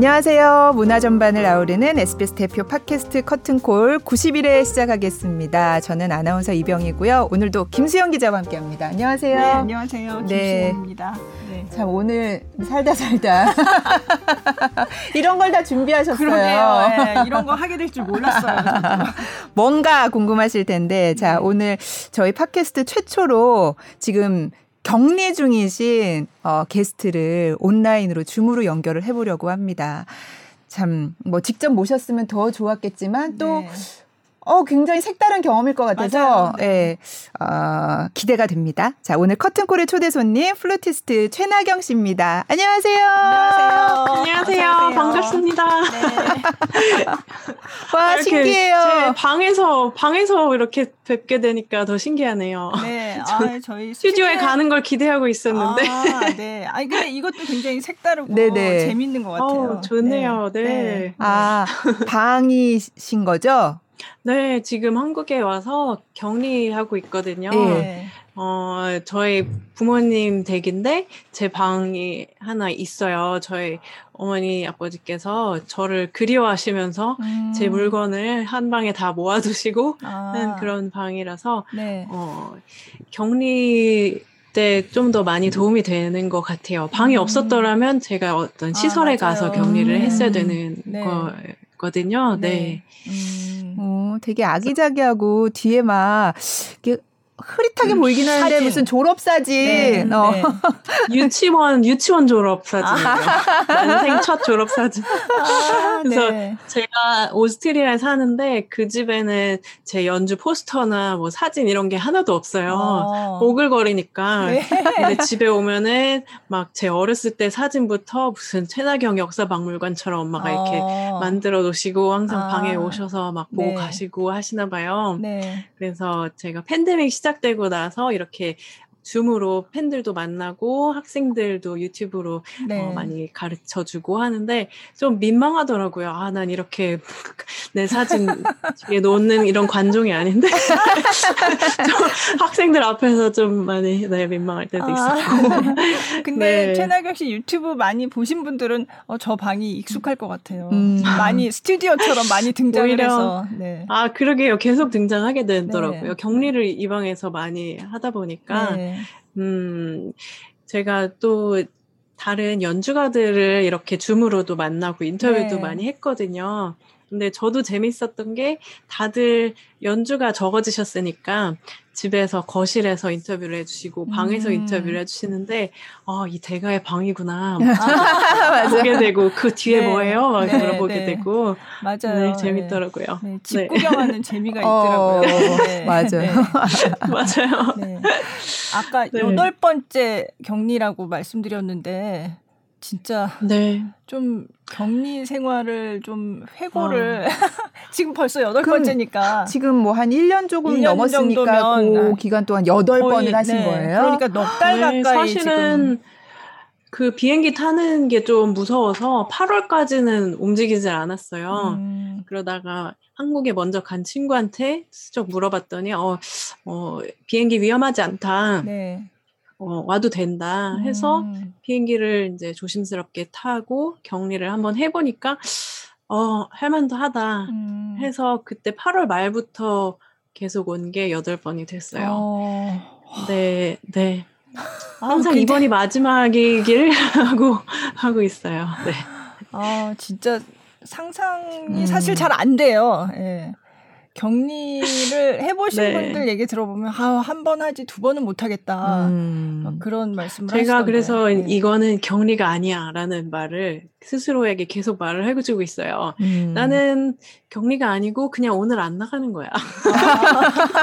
안녕하세요. 문화 전반을 아우르는 SBS 대표 팟캐스트 커튼콜 90일에 시작하겠습니다. 저는 아나운서 이병이고요. 오늘도 김수영 기자와 함께합니다. 안녕하세요. 네, 안녕하세요. 김수영입니다. 네. 참 오늘 살다 살다 이런 걸 다 준비하셨어요. 그러게요. 네, 이런 거 하게 될 줄 몰랐어요. 뭔가 궁금하실 텐데 자 네. 오늘 저희 팟캐스트 최초로 지금 격리 중이신 어, 게스트를 온라인으로 줌으로 연결을 해보려고 합니다. 참 뭐 직접 모셨으면 더 좋았겠지만 또 네. 어, 굉장히 색다른 경험일 것 같아서 예, 어, 기대가 됩니다. 자, 오늘 커튼콜의 초대 손님 플루티스트 최나경 씨입니다. 안녕하세요. 안녕하세요. 안녕하세요. 반갑습니다. 네. 와, 신기해요. 방에서 방에서 이렇게 뵙게 되니까 더 신기하네요. 네. 아, 저희 스튜디오에 가는 걸 기대하고 있었는데. 아, 네. 아니 근데 이것도 굉장히 색다르고 네네. 재밌는 것 같아요. 어, 좋네요. 네. 네. 네. 아, 방이신 거죠? 네, 지금 한국에 와서 격리하고 있거든요. 네. 어, 저희 부모님 댁인데 제 방이 하나 있어요. 저희 어머니 아버지께서 저를 그리워하시면서 음. 제 물건을 한 방에 다 모아두시고 아. 하는 그런 방이라서 네. 어, 격리 때 좀 더 많이 도움이 되는 것 같아요. 방이 음. 없었더라면 제가 어떤 아, 시설에 아, 가서 격리를 음. 했어야 되는 네. 거 거든요. 네. 네. 음. 어, 되게 아기자기하고 뒤에 막 이렇게 흐릿하게 음, 보이긴 하는데 사진. 무슨 졸업 사진. 네, 어. 네. 유치원 유치원 졸업 사진이에요. 난생 첫 졸업 사진. 아, 그래서 네. 제가 오스트리아에 사는데 그 집에는 제 연주 포스터나 뭐 사진 이런 게 하나도 없어요. 어. 오글거리니까. 네. 근데 집에 오면은 막 제 어렸을 때 사진부터 무슨 최나경 역사박물관처럼 엄마가 어. 이렇게 만들어 놓으시고 항상 아. 방에 오셔서 막 보고 네. 가시고 하시나 봐요. 네. 그래서 제가 팬데믹 시작 시작되고 나서 이렇게 줌으로 팬들도 만나고 학생들도 유튜브로 어, 네. 어, 많이 가르쳐 주고 하는데 좀 민망하더라고요. 아, 난 이렇게 내 사진 뒤에 놓는 이런 관종이 아닌데 학생들 앞에서 좀 많이 네, 민망할 때도 아. 있었고. 근데 네. 최나경 씨 유튜브 많이 보신 분들은 어, 저 방이 익숙할 것 같아요. 음. 많이 스튜디오처럼 많이 등장을 해서. 네. 아, 그러게요. 계속 등장하게 되더라고요. 네. 격리를 이 방에서 많이 하다 보니까 네. 음, 제가 또 다른 연주가들을 이렇게 줌으로도 만나고 인터뷰도 네. 많이 했거든요. 근데 저도 재밌었던 게 다들 연주가 적어지셨으니까 집에서 거실에서 인터뷰를 해주시고 방에서 음. 인터뷰를 해주시는데 아 이 대가의 방이구나 보게 되고 그 뒤에 네. 뭐예요? 막 네, 물어보게 네. 되고 맞아요. 네, 재밌더라고요. 네, 집 네. 구경하는 재미가 어, 있더라고요. 네. 맞아요. 맞아요. 아까 여덟 번째 격리라고 말씀드렸는데 진짜 네. 좀 격리 생활을 좀 회고를 어. 지금 벌써 여덟 번째니까 지금 뭐 한 1년 조금 1년 넘었으니까 그 기간 동안 여덟 번을 하신 네. 거예요. 그러니까 넉달 네, 가까이 사실은 지금. 그 비행기 타는 게 좀 무서워서 8월까지는 움직이질 않았어요. 음. 그러다가 한국에 먼저 간 친구한테 슬쩍 물어봤더니 어, 어 비행기 위험하지 않다. 네. 어, 와도 된다 해서 음. 비행기를 이제 조심스럽게 타고 격리를 한번 해보니까 어, 할만도 하다 음. 해서 그때 8월 말부터 계속 온 게 8번이 됐어요. 어. 네, 네. 아, 항상 근데... 이번이 마지막이길 하고, 하고 있어요. 네. 아, 진짜 상상이 음. 사실 잘 안 돼요. 예. 격리를 해보신 네. 분들 얘기 들어보면 아, 한 번 하지 두 번은 못하겠다 음. 그런 말씀을 제가 하시던데. 그래서 네. 이거는 격리가 아니야라는 말을 스스로에게 계속 말을 해주고 있어요. 음. 나는 격리가 아니고 그냥 오늘 안 나가는 거야. 아.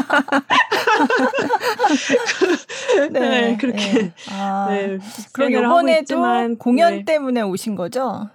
네, 네, 그렇게. 네. 아. 네, 그럼 이번에도 공연 네. 때문에 오신 거죠?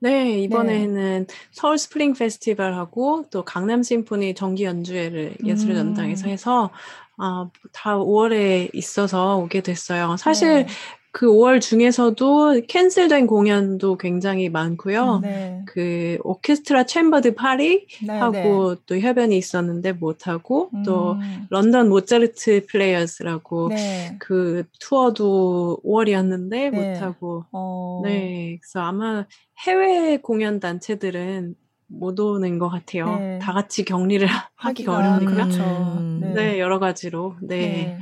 네, 이번에는 네. 서울 스프링 페스티벌하고 또 강남 심포니 정기 연주회를 예술의 전당에서 음. 해서 아, 다 5월에 있어서 오게 됐어요. 사실 네. 그 5월 중에서도 cancel된 공연도 굉장히 많고요. 네. 그 오케스트라 챔버 드 파리 네, 하고 네. 또 협연이 있었는데 못 하고 음. 또 런던 모차르트 플레이어스라고 네. 그 투어도 5월이었는데 못 하고 어. 네. 그래서 아마 해외 공연 단체들은 못 오는 것 같아요. 네. 다 같이 격리를 하기가 어려우니까. 그렇죠. 음. 네. 네. 여러 가지로. 네. 네.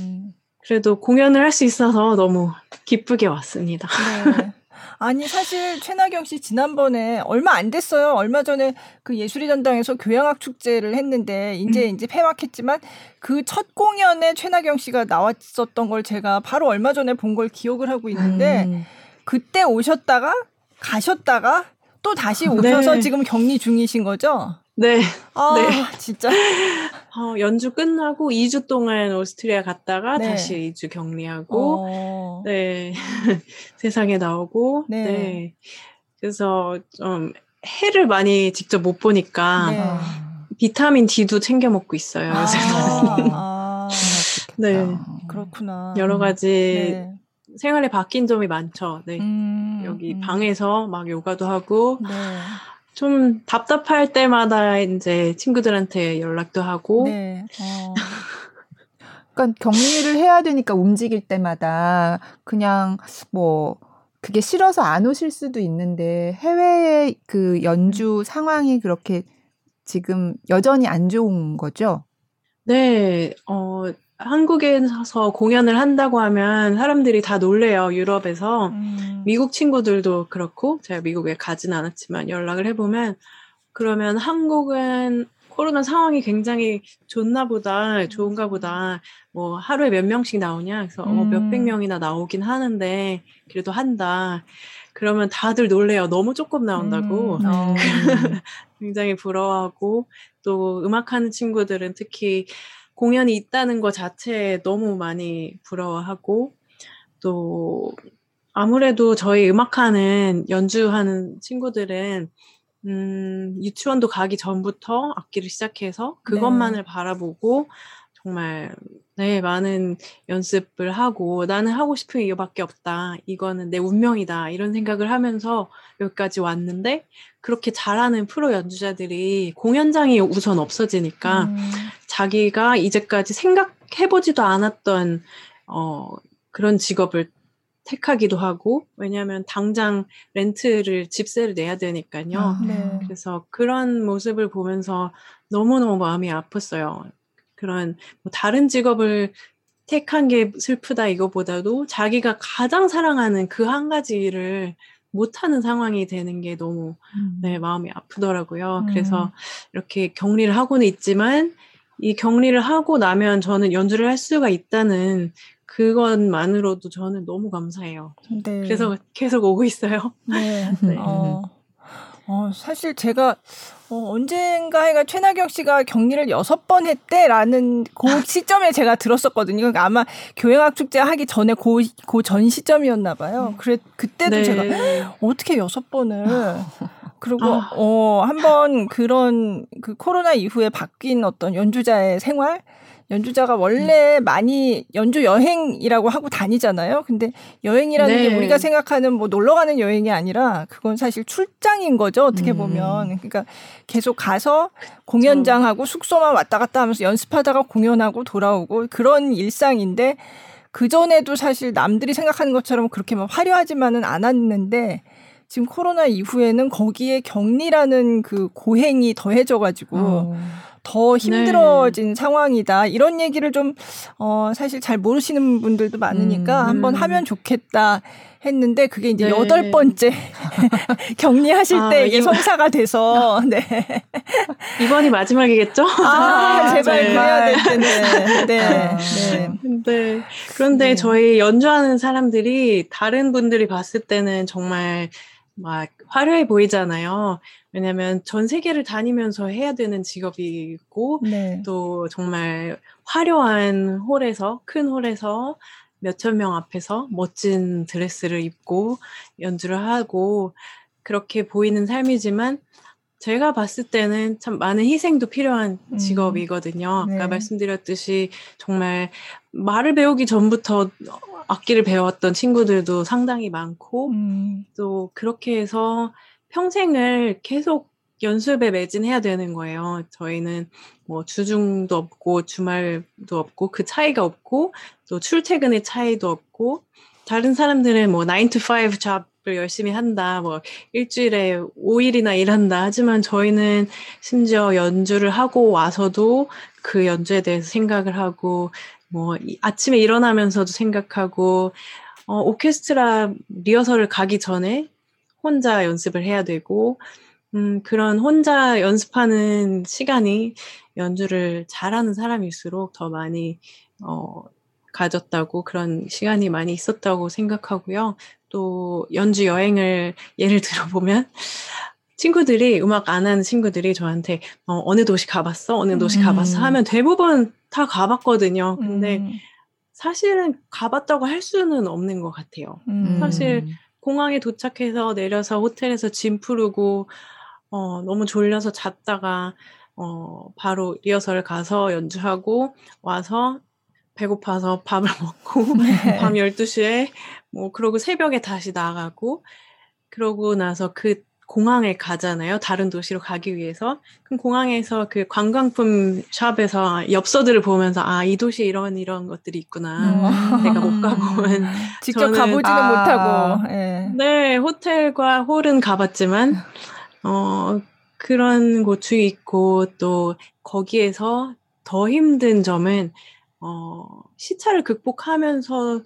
음. 그래도 공연을 할 수 있어서 너무 기쁘게 왔습니다. 네. 아니 사실 최나경 씨 지난번에 얼마 안 됐어요. 얼마 전에 그 예술의 전당에서 교향악 축제를 했는데 이제 음. 이제 폐막했지만 그 첫 공연에 최나경 씨가 나왔었던 걸 제가 바로 얼마 전에 본 걸 기억을 하고 있는데 음. 그때 오셨다가 가셨다가 또 다시 오셔서 네. 지금 격리 중이신 거죠? 네. 아, 네. 진짜. 어, 연주 끝나고 2주 동안 오스트리아 갔다가 네. 다시 2주 격리하고, 어... 네. 세상에 나오고, 네. 네. 그래서 좀 해를 많이 직접 못 보니까, 네. 비타민 D도 챙겨 먹고 있어요. 아, 아, 네. 그렇구나. 여러 가지 네. 생활에 바뀐 점이 많죠. 네. 음, 여기 음. 방에서 막 요가도 하고, 네. 좀 답답할 때마다 이제 친구들한테 연락도 하고. 네. 어. 그러니까 격리를 해야 되니까 움직일 때마다 그냥 뭐 그게 싫어서 안 오실 수도 있는데 해외의 그 연주 상황이 그렇게 지금 여전히 안 좋은 거죠? 네, 어, 한국에서 공연을 한다고 하면 사람들이 다 놀래요, 유럽에서. 음. 미국 친구들도 그렇고, 제가 미국에 가진 않았지만 연락을 해보면, 그러면 한국은 코로나 상황이 굉장히 좋나 보다, 좋은가 보다, 뭐 하루에 몇 명씩 나오냐, 그래서 음. 어, 몇백 명이나 나오긴 하는데, 그래도 한다. 그러면 다들 놀래요. 너무 조금 나온다고. 음. 어. 굉장히 부러워하고, 또 음악하는 친구들은 특히 공연이 있다는 것 자체에 너무 많이 부러워하고 또 아무래도 저희 음악하는 연주하는 친구들은 음, 유치원도 가기 전부터 악기를 시작해서 그것만을 네. 바라보고 정말 네, 많은 연습을 하고 나는 하고 싶은 이거밖에 없다. 이거는 내 운명이다. 이런 생각을 하면서 여기까지 왔는데 그렇게 잘하는 프로 연주자들이 공연장이 우선 없어지니까 음. 자기가 이제까지 생각해보지도 않았던 어, 그런 직업을 택하기도 하고 왜냐하면 당장 렌트를 집세를 내야 되니까요. 아, 네. 그래서 그런 모습을 보면서 너무너무 마음이 아팠어요. 그런 뭐 다른 직업을 택한 게 슬프다 이거보다도 자기가 가장 사랑하는 그 한 가지를 못하는 상황이 되는 게 너무 음. 네, 마음이 아프더라고요. 음. 그래서 이렇게 격리를 하고는 있지만 이 격리를 하고 나면 저는 연주를 할 수가 있다는 그것만으로도 저는 너무 감사해요. 네. 그래서 계속 오고 있어요. 네. 네. 어. 어, 사실 제가 어, 언젠가 해가 최나경 씨가 격리를 여섯 번 했대라는 그 시점에 제가 들었었거든요. 그러니까 아마 교향악 축제 하기 전에 고, 고전 시점이었나 봐요. 그래, 그때도 네. 제가 어떻게 여섯 번을. 그리고, 아. 어, 한번 그런 그 코로나 이후에 바뀐 어떤 연주자의 생활? 연주자가 원래 음. 많이 연주 여행이라고 하고 다니잖아요. 근데 여행이라는 네. 게 우리가 생각하는 뭐 놀러 가는 여행이 아니라 그건 사실 출장인 거죠. 어떻게 음. 보면. 그러니까 계속 가서 공연장하고 숙소만 왔다 갔다 하면서 연습하다가 공연하고 돌아오고 그런 일상인데 그 전에도 사실 남들이 생각하는 것처럼 그렇게 막 화려하지만은 않았는데 지금 코로나 이후에는 거기에 격리라는 그 고행이 더해져 가지고 어. 더 힘들어진 네. 상황이다. 이런 얘기를 좀, 어, 사실 잘 모르시는 분들도 많으니까 음, 한번 음. 하면 좋겠다 했는데 그게 이제 네. 여덟 번째 격리하실 아, 때 이게 성사가 돼서, 네. 이번이 마지막이겠죠? 아, 제발 네. 그래야 될 텐데. 네. 아, 네. 네. 그런데 네. 저희 연주하는 사람들이 다른 분들이 봤을 때는 정말 막 화려해 보이잖아요. 왜냐면 전 세계를 다니면서 해야 되는 직업이고 네. 또 정말 화려한 홀에서 큰 홀에서 몇천 명 앞에서 멋진 드레스를 입고 연주를 하고 그렇게 보이는 삶이지만 제가 봤을 때는 참 많은 희생도 필요한 음. 직업이거든요. 음. 네. 아까 말씀드렸듯이 정말 말을 배우기 전부터 악기를 배웠던 친구들도 상당히 많고 음. 또 그렇게 해서 평생을 계속 연습에 매진해야 되는 거예요. 저희는 뭐 주중도 없고 주말도 없고 그 차이가 없고 또 출퇴근의 차이도 없고 다른 사람들은 뭐 9 to 5 잡을 열심히 한다. 뭐 일주일에 5일이나 일한다. 하지만 저희는 심지어 연주를 하고 와서도 그 연주에 대해서 생각을 하고 뭐 아침에 일어나면서도 생각하고 어 오케스트라 리허설을 가기 전에 혼자 연습을 해야 되고 음, 그런 혼자 연습하는 시간이 연주를 잘하는 사람일수록 더 많이, 어, 가졌다고 그런 시간이 많이 있었다고 생각하고요. 또 연주 여행을 예를 들어보면 친구들이 음악 안 하는 친구들이 저한테 어, 어느 도시 가봤어? 어느 도시 음. 가봤어? 하면 대부분 다 가봤거든요. 근데 음. 사실은 가봤다고 할 수는 없는 것 같아요. 음. 사실 공항에 도착해서 내려서 호텔에서 짐 풀고 어, 너무 졸려서 잤다가 어, 바로 리허설 가서 연주하고 와서 배고파서 밥을 먹고 네. 밤 12시에 뭐 그러고 새벽에 다시 나가고 그러고 나서 그 공항에 가잖아요. 다른 도시로 가기 위해서. 그럼 공항에서 그 관광품 샵에서 엽서들을 보면서 아, 이 도시에 이런 이런 것들이 있구나. 음. 내가 못 가보면 직접 가보지는 아, 못하고. 네. 네, 호텔과 홀은 가봤지만 어, 그런 고충이 있고 또 거기에서 더 힘든 점은 어, 시차를 극복하면서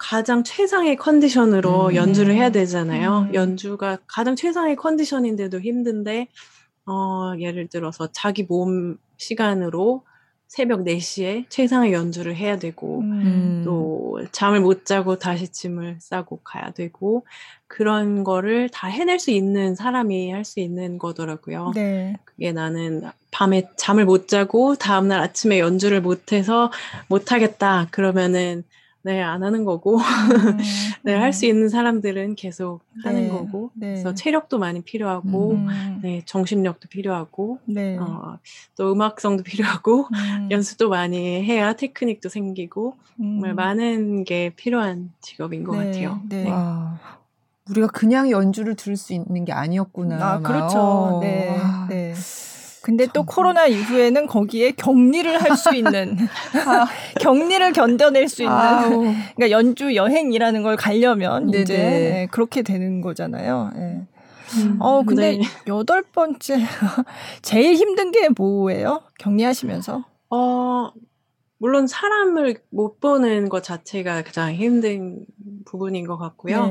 가장 최상의 컨디션으로 음. 연주를 해야 되잖아요. 음. 연주가 가장 최상의 컨디션인데도 힘든데 어, 예를 들어서 자기 몸 시간으로 새벽 4시에 최상의 연주를 해야 되고 음. 또 잠을 못 자고 다시 짐을 싸고 가야 되고 그런 거를 다 해낼 수 있는 사람이 할 수 있는 거더라고요. 네. 그게 나는 밤에 잠을 못 자고 다음날 아침에 연주를 못 해서 못 하겠다. 그러면은 네, 안 하는 거고, 음, 네, 음. 할수 있는 사람들은 계속 하는 네, 거고, 네. 그래서 체력도 많이 필요하고, 음. 네, 정신력도 필요하고, 네. 어, 또 음악성도 필요하고, 음. 연습도 많이 해야 테크닉도 생기고, 정말 음. 많은 게 필요한 직업인 것 네, 같아요. 네. 네. 와, 우리가 그냥 연주를 들을 수 있는 게 아니었구나. 아, 그렇죠. 네. 네. 근데 또 코로나 이후에는 거기에 격리를 할 수 있는 아, 격리를 견뎌낼 수 있는 아우. 그러니까 연주 여행이라는 걸 가려면 네네. 이제 네, 그렇게 되는 거잖아요. 네. 음, 어 근데 네. 여덟 번째 제일 힘든 게 뭐예요? 격리하시면서? 어 물론 사람을 못 보는 것 자체가 가장 힘든 부분인 것 같고요.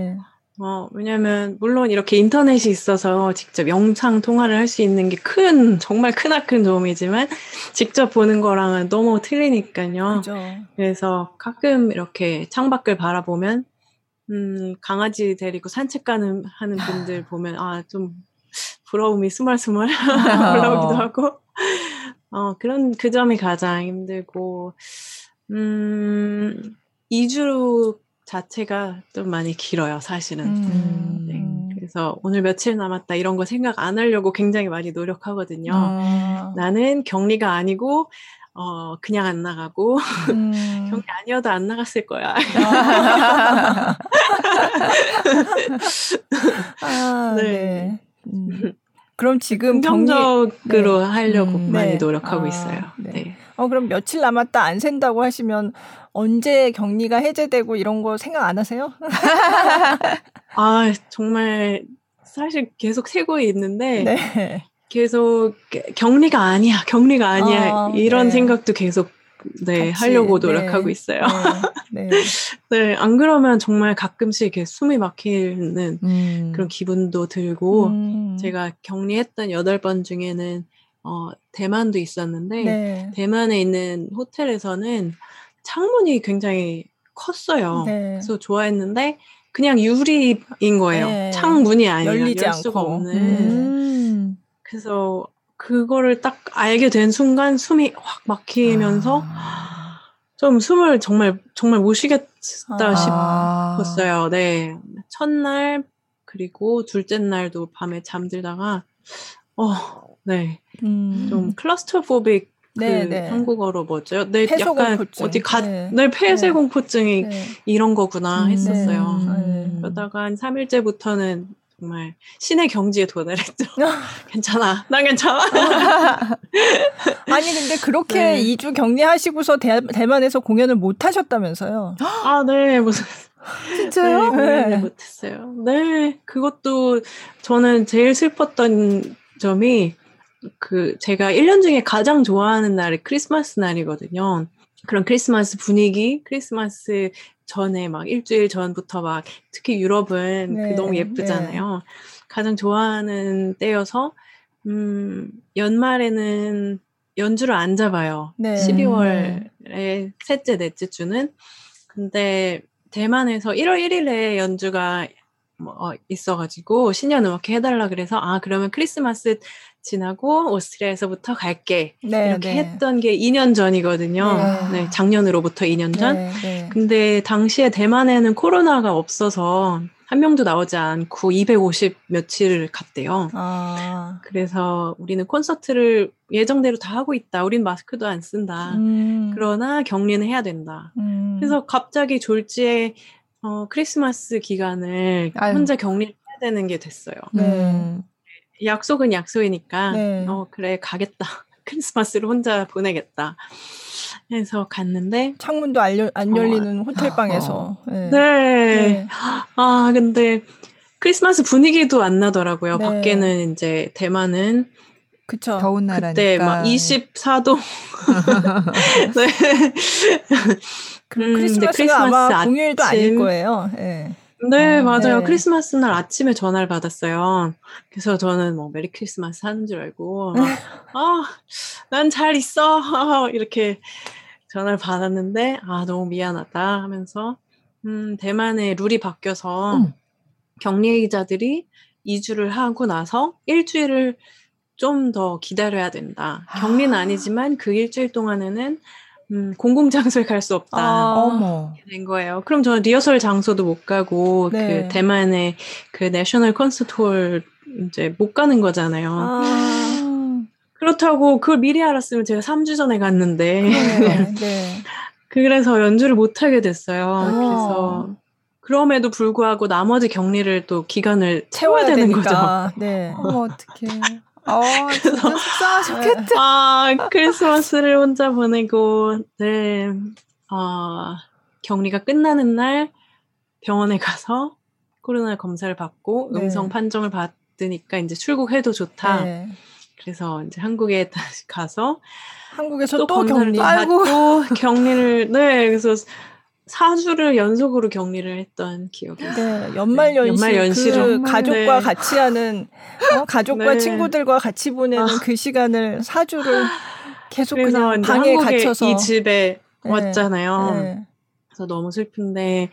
네. 어, 왜냐면, 물론 이렇게 인터넷이 있어서 직접 영상 통화를 할 수 있는 게 큰, 정말 크나큰 도움이지만, 직접 보는 거랑은 너무 틀리니까요. 그죠. 그래서 가끔 이렇게 창밖을 바라보면, 음, 강아지 데리고 산책 가는, 하는 분들 보면, 아, 좀 부러움이 스멀스멀 올라오기도 하고, 어, 그런, 그 점이 가장 힘들고, 음, 2주 자체가 좀 많이 길어요, 사실은. 음. 네. 그래서 오늘 며칠 남았다 이런 거 생각 안 하려고 굉장히 많이 노력하거든요. 아. 나는 격리가 아니고 어 그냥 안 나가고 음. 격리 아니어도 안 나갔을 거야. 아, 아 네. 네. 음. 그럼 지금 긍정적으로 네. 하려고 음, 많이 네. 노력하고 아, 있어요. 네. 네. 어 그럼 며칠 남았다 안 샌다고 하시면 언제 격리가 해제되고 이런 거 생각 안 하세요? 아 정말 사실 계속 세고 있는데 네. 계속 격리가 아니야, 격리가 아니야 아, 이런 네. 생각도 계속 네, 같이, 하려고 네. 노력하고 네, 있어요. 네, 네. 안 그러면 정말 가끔씩 이렇게 숨이 막히는 음. 그런 기분도 들고, 음. 제가 격리했던 여덟 번 중에는, 어, 대만도 있었는데, 네. 대만에 있는 호텔에서는 창문이 굉장히 컸어요. 네. 그래서 좋아했는데, 그냥 유리인 거예요. 네. 창문이 아니라 열리지 열 수가 않고. 없는. 음. 그래서 그거를 딱 알게 된 순간 숨이 확 막히면서 아. 좀 숨을 정말 정말 못 쉬겠다 아. 싶었어요. 네. 첫날 그리고 둘째 날도 밤에 잠들다가 어, 네. 음. 좀 클러스터포빅 그 네, 네. 한국어로 뭐죠? 네, 약간 공포증. 어디 가, 네, 네 폐쇄 네. 공포증이 네. 이런 거구나 음, 했었어요. 음. 그러다가 한 3일째부터는 정말 신의 경지에 도달했죠. 괜찮아. 난 괜찮아. 아니, 근데 그렇게 네. 2주 격리하시고서 대, 대만에서 공연을 못 하셨다면서요? 아, 네. 무슨. 진짜요? 네, 네. 못 했어요. 네. 그것도 저는 제일 슬펐던 점이 그 제가 1년 중에 가장 좋아하는 날이 크리스마스 날이거든요. 그런 크리스마스 분위기, 크리스마스 전에 막 일주일 전부터 막 특히 유럽은 그 네, 그 너무 예쁘잖아요. 네. 가장 좋아하는 때여서 음 연말에는 연주를 안 잡아요. 네. 12월에 셋째 넷째 주는 근데 대만에서 1월 1일에 연주가 뭐 어, 있어가지고 신년 음악회 해달라 그래서 아 그러면 크리스마스 지나고 오스트리아에서부터 갈게 네, 이렇게 네. 했던 게 2년 전이거든요. 네. 네 작년으로부터 2년 전. 네, 네. 근데 당시에 대만에는 코로나가 없어서 한 명도 나오지 않고 250 며칠을 갔대요. 아. 그래서 우리는 콘서트를 예정대로 다 하고 있다. 우린 마스크도 안 쓴다. 음. 그러나 격리는 해야 된다. 음. 그래서 갑자기 졸지에 어, 크리스마스 기간을 아유. 혼자 격리를 해야 되는 게 됐어요. 음. 약속은 약속이니까 네. 어 그래 가겠다. 크리스마스를 혼자 보내겠다. 해서 갔는데 창문도 안, 열, 안 열리는 어, 호텔 방에서. 어. 네. 네. 네. 아 근데 크리스마스 분위기도 안 나더라고요. 네. 밖에는 이제 대만은 그쵸. 더운 나라니까. 그때 막 24도. 네. 음, 크리스마스가 크리스마스 아마 공휴일도 아닐 거예요. 네. 네, 어, 맞아요. 네. 크리스마스 날 아침에 전화를 받았어요. 그래서 저는 뭐 메리 크리스마스 하는 줄 알고, 아, 난 잘 있어. 이렇게 전화를 받았는데, 아, 너무 미안하다 하면서, 음, 대만의 룰이 바뀌어서 음. 격리자들이 2주를 하고 나서 일주일을 좀 더 기다려야 된다. 격리는 아. 아니지만 그 일주일 동안에는 음, 공공 장소에 갈 수 없다. 아. 어머. 된 거예요. 그럼 저는 리허설 장소도 못 가고, 네. 그 대만의 그 내셔널 콘서트 홀 이제 못 가는 거잖아요. 아. 그렇다고 그걸 미리 알았으면 제가 3주 전에 갔는데. 네. 네. 그래서 연주를 못 하게 됐어요. 어. 그래서 그럼에도 불구하고 나머지 격리를 또 기간을 채워야, 되는 되니까. 거죠. 네. 어머, 어떡해. 어, 진짜 속상하셨겠다. 아, 크리스마스를 혼자 보내고, 네, 어, 격리가 끝나는 날 병원에 가서 코로나 검사를 받고 네. 음성 판정을 받으니까 이제 출국해도 좋다. 네. 그래서 이제 한국에 다시 가서 한국에서 또, 또 격리 받고 격리를 네 그래서 4주를 연속으로 격리를 했던 기억이 네, 있어요. 연말 연시, 연말 연시로 그 가족과 네. 같이 하는 어, 가족과 네. 친구들과 같이 보내는 아. 그 시간을 4주를 계속 그냥 방에 갇혀서 이 집에 네. 왔잖아요. 네. 그래서 너무 슬픈데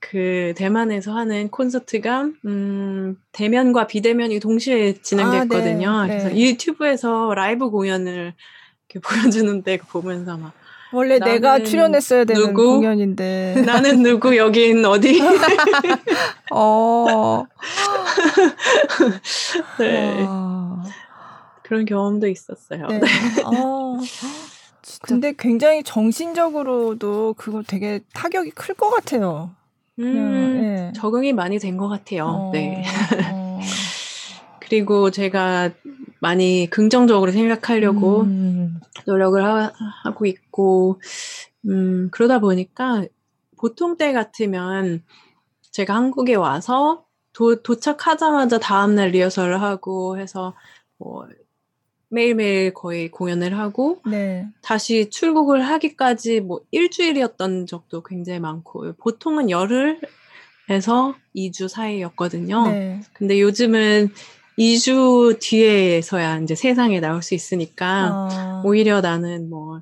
그 대만에서 하는 콘서트가 음 대면과 비대면이 동시에 진행됐거든요. 아, 네. 그래서 유튜브에서 라이브 공연을 이렇게 보여주는데 보면서 막 원래 내가 출연했어야 되는 누구? 공연인데. 나는 누구 여긴 어디? 어. 네. 와. 그런 경험도 있었어요. 네. 네. 아, 근데 굉장히 정신적으로도 그거 되게 타격이 클 것 같아요. 음, 네. 적응이 많이 된 것 같아요. 어, 네. 어. 그리고 제가 많이 긍정적으로 생각하려고 음. 노력을 하, 고 있고, 음, 그러다 보니까 보통 때 같으면 제가 한국에 와서 도, 도착하자마자 다음날 리허설을 하고 해서 뭐 매일매일 거의 공연을 하고 네. 다시 출국을 하기까지 뭐 일주일이었던 적도 굉장히 많고 보통은 열흘에서 2주 사이였거든요. 네. 근데 요즘은 2주 뒤에서야 이제 세상에 나올 수 있으니까 어. 오히려 나는 뭐,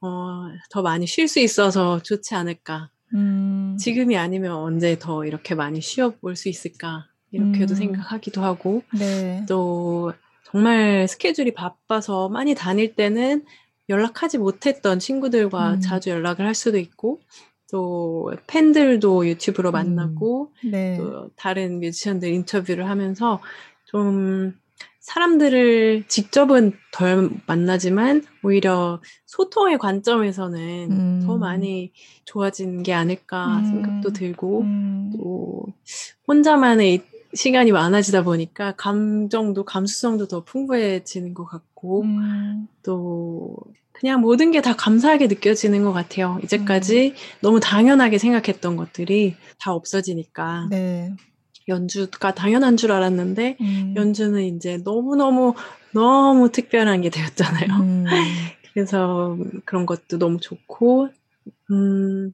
어, 더 많이 쉴 수 있어서 좋지 않을까. 음. 지금이 아니면 언제 더 이렇게 많이 쉬어볼 수 있을까. 이렇게도 음. 생각하기도 하고. 네. 또 정말 스케줄이 바빠서 많이 다닐 때는 연락하지 못했던 친구들과 음. 자주 연락을 할 수도 있고, 또 팬들도 유튜브로 만나고, 음. 네. 또 다른 뮤지션들 인터뷰를 하면서 좀 사람들을 직접은 덜 만나지만 오히려 소통의 관점에서는 음. 더 많이 좋아진 게 아닐까 음. 생각도 들고 음. 또 혼자만의 시간이 많아지다 보니까 감정도 감수성도 더 풍부해지는 것 같고 음. 또 그냥 모든 게 다 감사하게 느껴지는 것 같아요. 이제까지 음. 너무 당연하게 생각했던 것들이 다 없어지니까. 네. 연주가 당연한 줄 알았는데 음. 연주는 이제 너무너무 너무 특별한 게 되었잖아요. 음. 그래서 그런 것도 너무 좋고 음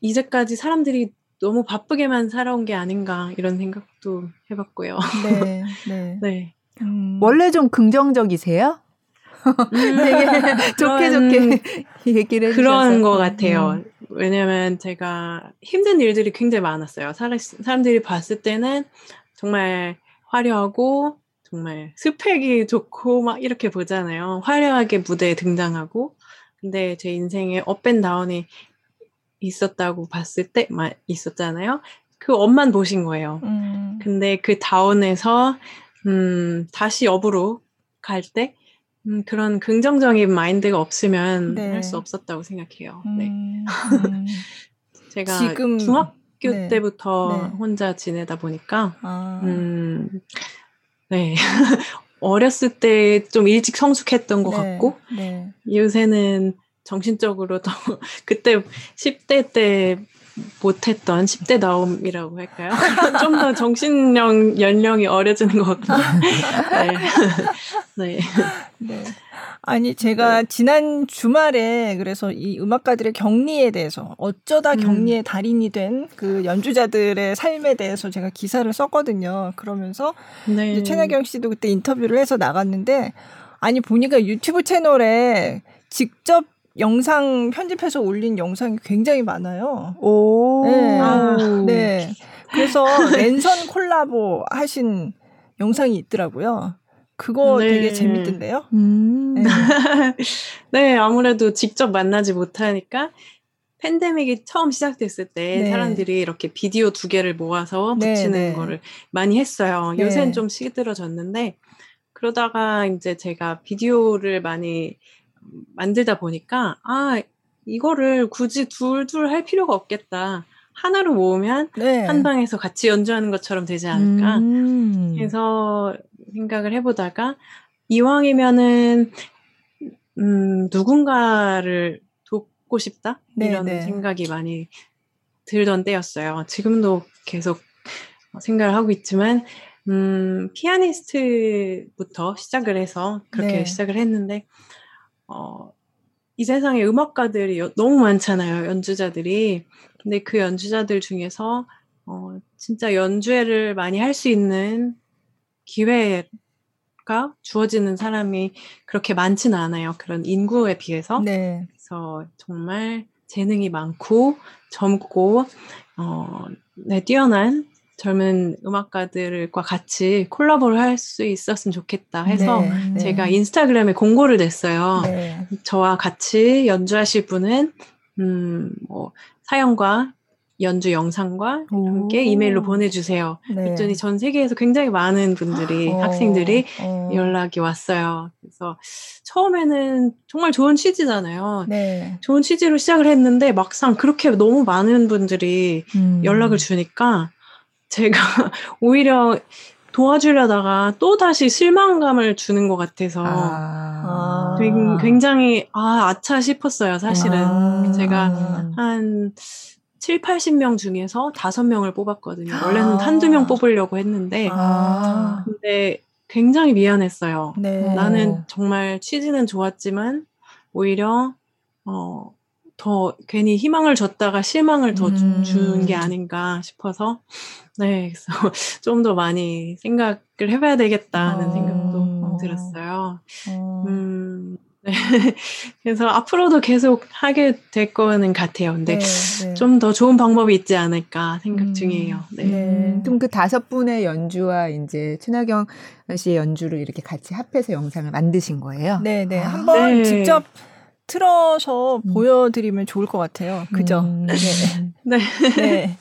이제까지 사람들이 너무 바쁘게만 살아온 게 아닌가 이런 생각도 해봤고요. 네. 네. 네. 음. 원래 좀 긍정적이세요? 음, 되게 좋게 좋게 얘기를 그런 것 같아요. 음. 왜냐면 제가 힘든 일들이 굉장히 많았어요. 사람들이 봤을 때는 정말 화려하고 정말 스펙이 좋고 막 이렇게 보잖아요. 화려하게 무대에 등장하고. 근데 제 인생에 up and down이 있었다고 봤을 때만 있었잖아요. 그 up만 보신 거예요. 음. 근데 그 down에서 음, 다시 up으로 갈 때, 음, 그런 긍정적인 마인드가 없으면 네. 할수 없었다고 생각해요. 네. 음, 음. 제가 지금 중학교 네. 때부터 네. 혼자 지내다 보니까, 아. 음, 네. 어렸을 때 좀 일찍 성숙했던 것 네. 같고, 네. 요새는 정신적으로 더, 그때 10대 때 못했던 10대 나옴이라고 할까요? 좀 더 정신력 연령이 어려지는 것 같고. 네. 네. 네. 아니 제가 네. 지난 주말에 그래서 이 음악가들의 격리에 대해서 어쩌다 음. 격리의 달인이 된 그 연주자들의 삶에 대해서 제가 기사를 썼거든요. 그러면서 네. 이제 최나경 씨도 그때 인터뷰를 해서 나갔는데 아니 보니까 유튜브 채널에 직접 영상 편집해서 올린 영상이 굉장히 많아요. 오. 네. 아. 네. 그래서 랜선 콜라보 하신 영상이 있더라고요. 그거 네. 되게 재밌던데요. 음. 네. 네, 아무래도 직접 만나지 못하니까 팬데믹이 처음 시작됐을 때 네. 사람들이 이렇게 비디오 두 개를 모아서 네, 붙이는 네, 거를 많이 했어요. 네. 요새는 좀 시들어졌는데 그러다가 이제 제가 비디오를 많이 만들다 보니까 아 이거를 굳이 둘둘 할 필요가 없겠다. 하나로 모으면 네. 한 방에서 같이 연주하는 것처럼 되지 않을까. 음. 해서 생각을 해보다가 이왕이면은 음, 누군가를 돕고 싶다 네, 이런 네. 생각이 많이 들던 때였어요. 지금도 계속 생각을 하고 있지만 음, 피아니스트부터 시작을 해서 그렇게 네. 시작을 했는데 어, 이 세상에 음악가들이 너무 많잖아요, 연주자들이. 근데 그 연주자들 중에서 어, 진짜 연주회를 많이 할 수 있는 기회가 주어지는 사람이 그렇게 많지는 않아요. 그런 인구에 비해서. 네. 그래서 정말 재능이 많고 젊고 어, 네, 뛰어난 젊은 음악가들과 같이 콜라보를 할 수 있었으면 좋겠다 해서 네, 네. 제가 인스타그램에 공고를 냈어요. 네. 저와 같이 연주하실 분은 음, 뭐 사연과 연주 영상과 함께 이메일로 보내주세요. 네. 그랬더니 전 세계에서 굉장히 많은 분들이 어, 학생들이 어. 연락이 왔어요. 그래서 처음에는 정말 좋은 취지잖아요. 네. 좋은 취지로 시작을 했는데 막상 그렇게 너무 많은 분들이 음. 연락을 주니까 제가 오히려 도와주려다가 또 다시 실망감을 주는 것 같아서 아. 굉장히 아 아차 싶었어요 사실은 아. 제가 한 7, 80명 중에서 5명을 뽑았거든요. 원래는 아. 한두 명 뽑으려고 했는데 아. 근데 굉장히 미안했어요. 네. 나는 정말 취지는 좋았지만 오히려 어, 더 괜히 희망을 줬다가 실망을 더 준게 음. 아닌가 싶어서 네, 그래서 좀 더 많이 생각을 해봐야 되겠다는 어. 생각도 들었어요. 어. 음, 네. 그래서 앞으로도 계속 하게 될 거는 같아요. 근데 네, 네. 좀더 좋은 방법이 있지 않을까 생각 음, 중이에요. 네. 네. 그럼 그 다섯 분의 연주와 이제 최나경 씨의 연주를 이렇게 같이 합해서 영상을 만드신 거예요? 네, 네. 아. 한번 네. 직접 틀어서 음. 보여드리면 좋을 것 같아요. 그죠? 음. 네. 네. 네.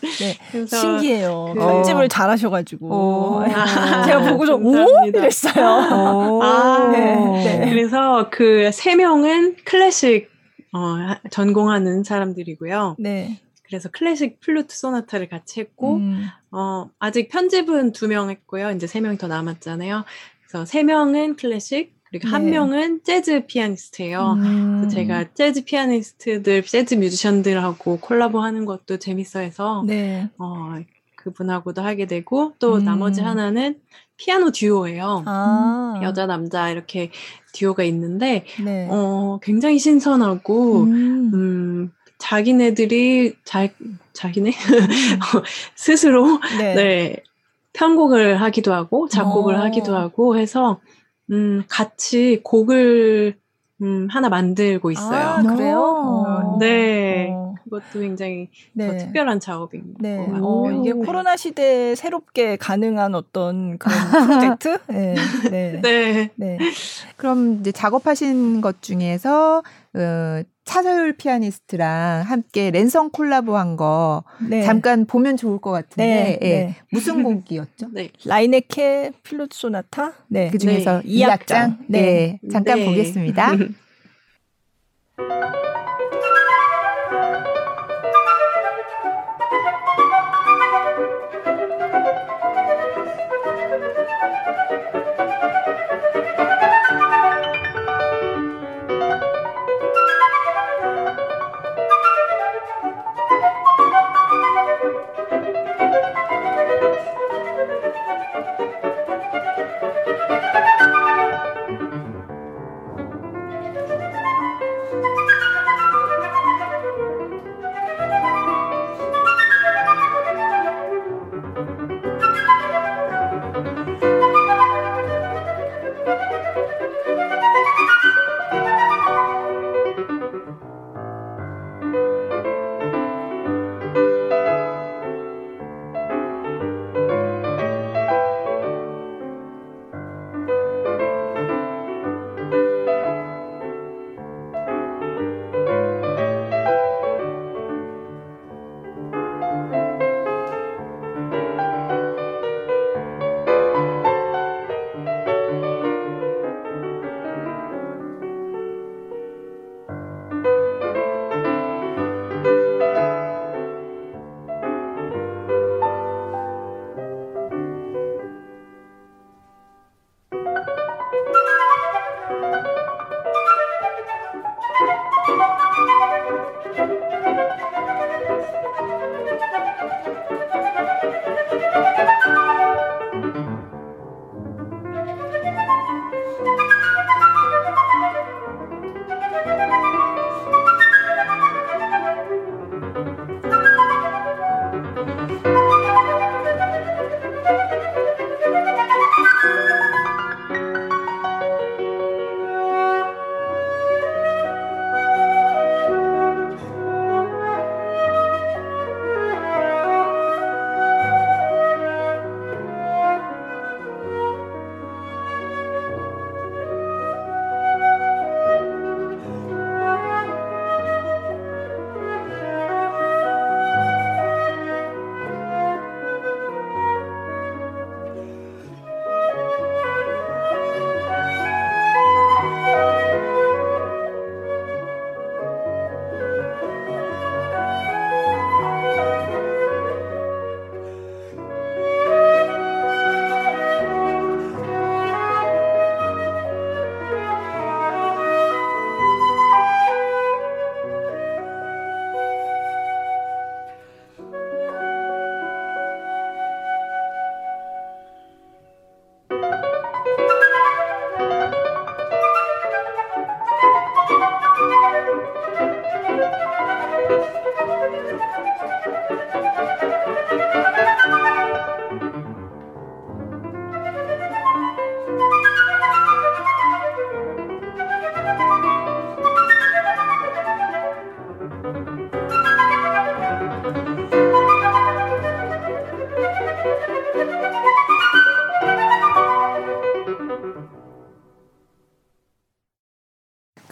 네. 신기해요. 그, 편집을 어. 잘하셔가지고. 제가 보고서, 오? 이랬어요. 아, 네. 네. 그래서 그 세 명은 클래식, 어, 전공하는 사람들이고요. 네. 그래서 클래식 플루트 소나타를 같이 했고, 음. 어, 아직 편집은 두 명 했고요. 이제 세 명이 더 남았잖아요. 그래서 세 명은 클래식, 그리고 네. 한 명은 재즈 피아니스트예요. 음. 제가 재즈 피아니스트들, 재즈 뮤지션들하고 콜라보하는 것도 재밌어해서 네. 어, 그분하고도 하게 되고 또 음. 나머지 하나는 피아노 듀오예요. 아. 여자 남자 이렇게 듀오가 있는데 네. 어, 굉장히 신선하고 음, 음 자기네들이 자, 자기네 음. 스스로 네. 네. 편곡을 하기도 하고 작곡을 어. 하기도 하고 해서 음, 같이 곡을 음, 하나 만들고 있어요. 아, 그래요? 어. 네. 어. 그것도 굉장히 네. 특별한 작업인 네. 것 같아요. 어, 이게 코로나 시대에 새롭게 가능한 어떤 그런 프로젝트? 네. 네. 네. 네. 그럼 이제 작업하신 것 중에서 어, 차서율 피아니스트랑 함께 랜선 콜라보한 거 네. 잠깐 보면 좋을 것 같은데 네, 예. 네. 무슨 곡이었죠? 네. 라이네케 필로트 소나타 네. 그 중에서 2악장 네. 잠깐 네. 보겠습니다.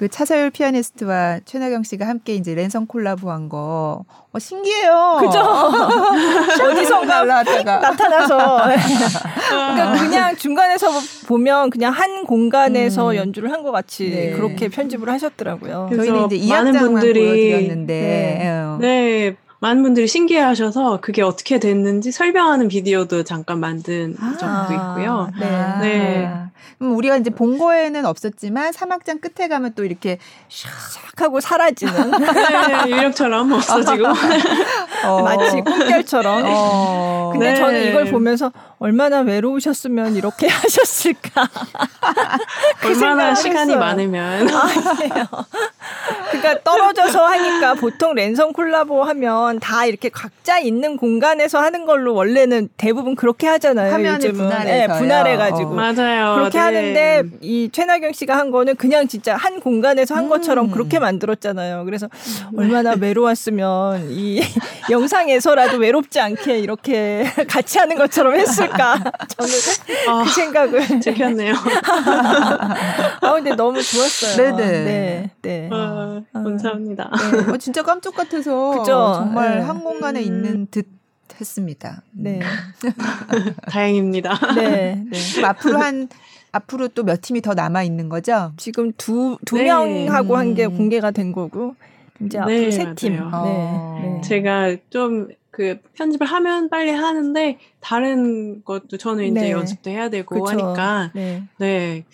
차서율 피아니스트와 최나경 씨가 함께 이제 랜선 콜라보한 거 어, 신기해요. 그죠? 어디선가 나타나서 그러니까 그냥 중간에서 보면 그냥 한 공간에서 음. 연주를 한 것 같이 네. 그렇게 편집을 하셨더라고요. 저희는 이제 이 많은 분들이 보여드렸는데 네. 네. 많은 분들이 신기해하셔서 그게 어떻게 됐는지 설명하는 비디오도 잠깐 만든 아, 적도 있고요. 네. 네. 그럼 우리가 이제 본 거에는 없었지만 사막장 끝에 가면 또 이렇게 샥 하고 사라지는 네, 유령처럼 없어지고 어. 마치 꿈결처럼. 어. 근데 네. 저는 이걸 보면서 얼마나 외로우셨으면 이렇게 하셨을까. 그 얼마나 시간이 많으면. 아니에요. 그러니까 떨어져서 하니까 보통 랜선 콜라보 하면 다 이렇게 각자 있는 공간에서 하는 걸로 원래는 대부분 그렇게 하잖아요. 요즘은. 분할해서 네, 분할해가지고. 어. 맞아요. 그렇게 네. 하는데 이 최나경 씨가 한 거는 그냥 진짜 한 공간에서 한 것처럼 음. 그렇게 만들었잖아요. 그래서 음. 얼마나 외로웠으면 이 영상에서라도 외롭지 않게 이렇게 같이 하는 것처럼 했을 까. 저는 아, 그 생각을. 들켰네요. 아, 근데 너무 좋았어요. 네네. 네. 네. 아, 감사합니다. 네. 어, 진짜 깜짝 같아서 그죠? 정말 네. 한 공간에 음. 있는 듯 했습니다. 네. 다행입니다. 네. 네. 앞으로 한 앞으로 또 몇 팀이 더 남아 있는 거죠? 지금 두, 두 네. 명하고 한 게 공개가 된 거고, 이제 앞으로 네, 세 팀. 네, 네. 제가 좀 그 편집을 하면 빨리 하는데, 다른 것도 저는 이제 네. 연습도 해야 되고 그쵸. 하니까, 네. 네.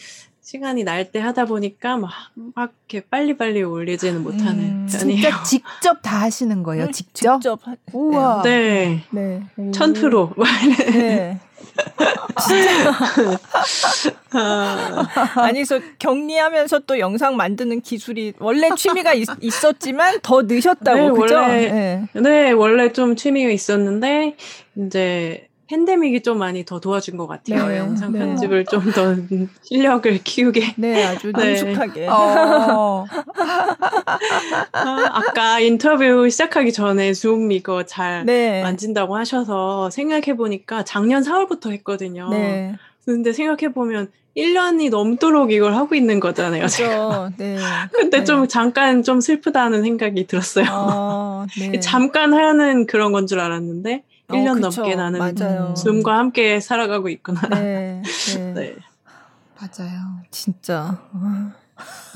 시간이 날 때 하다 보니까 막, 막 이렇게 빨리빨리 올리지는 못하는 음, 편이에요. 진짜 직접 다 하시는 거예요? 직접? 직접. 우와. 네. 네. 천프로. 네. 아니, 그래서 격리하면서 또 영상 만드는 기술이 원래 취미가 있, 었지만더 늦었다고, 네, 그죠? 원래, 네. 네, 원래 좀 취미가 있었는데, 이제 팬데믹이 좀 많이 더 도와준 것 같아요. 네, 영상 네. 편집을 좀더 실력을 키우게. 네, 아주 능숙하게. 네. 어. 아, 까 인터뷰 시작하기 전에 줌 이거 잘 네. 만진다고 하셔서 생각해보니까 작년 4월부터 했거든요. 네. 근데 생각해보면 1년이 넘도록 이걸 하고 있는 거잖아요. 그렇죠. 네. 근데 네. 좀 잠깐 좀 슬프다는 생각이 들었어요. 아, 네. 잠깐 하는 그런 건 줄 알았는데 1년 어, 넘게 나는 맞아요. 줌과 함께 살아가고 있구나. 네. 네. 네. 맞아요. 진짜.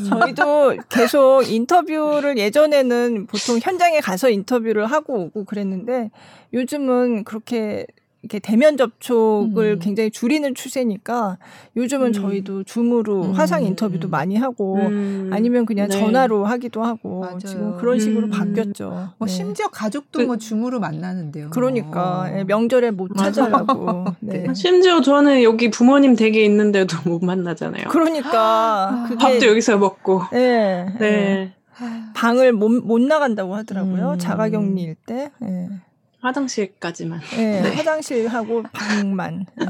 저희도 계속 인터뷰를 예전에는 보통 현장에 가서 인터뷰를 하고 오고 그랬는데 요즘은 그렇게 이렇게 대면 접촉을 음. 굉장히 줄이는 추세니까 요즘은 음. 저희도 줌으로 음. 화상 인터뷰도 많이 하고 음. 아니면 그냥 네. 전화로 하기도 하고 맞아요. 지금 그런 식으로 음. 바뀌었죠. 뭐 네. 심지어 가족도 그, 뭐 줌으로 만나는데요. 그러니까 어. 명절에 못 찾아가고. 네. 네. 심지어 저는 여기 부모님 댁에 있는데도 못 만나잖아요. 그러니까 그게, 밥도 여기서 먹고. 네. 네. 방을 못, 못 나간다고 하더라고요. 자가격리일 때. 네. 화장실까지만. 네, 네. 화장실하고 방만. 네.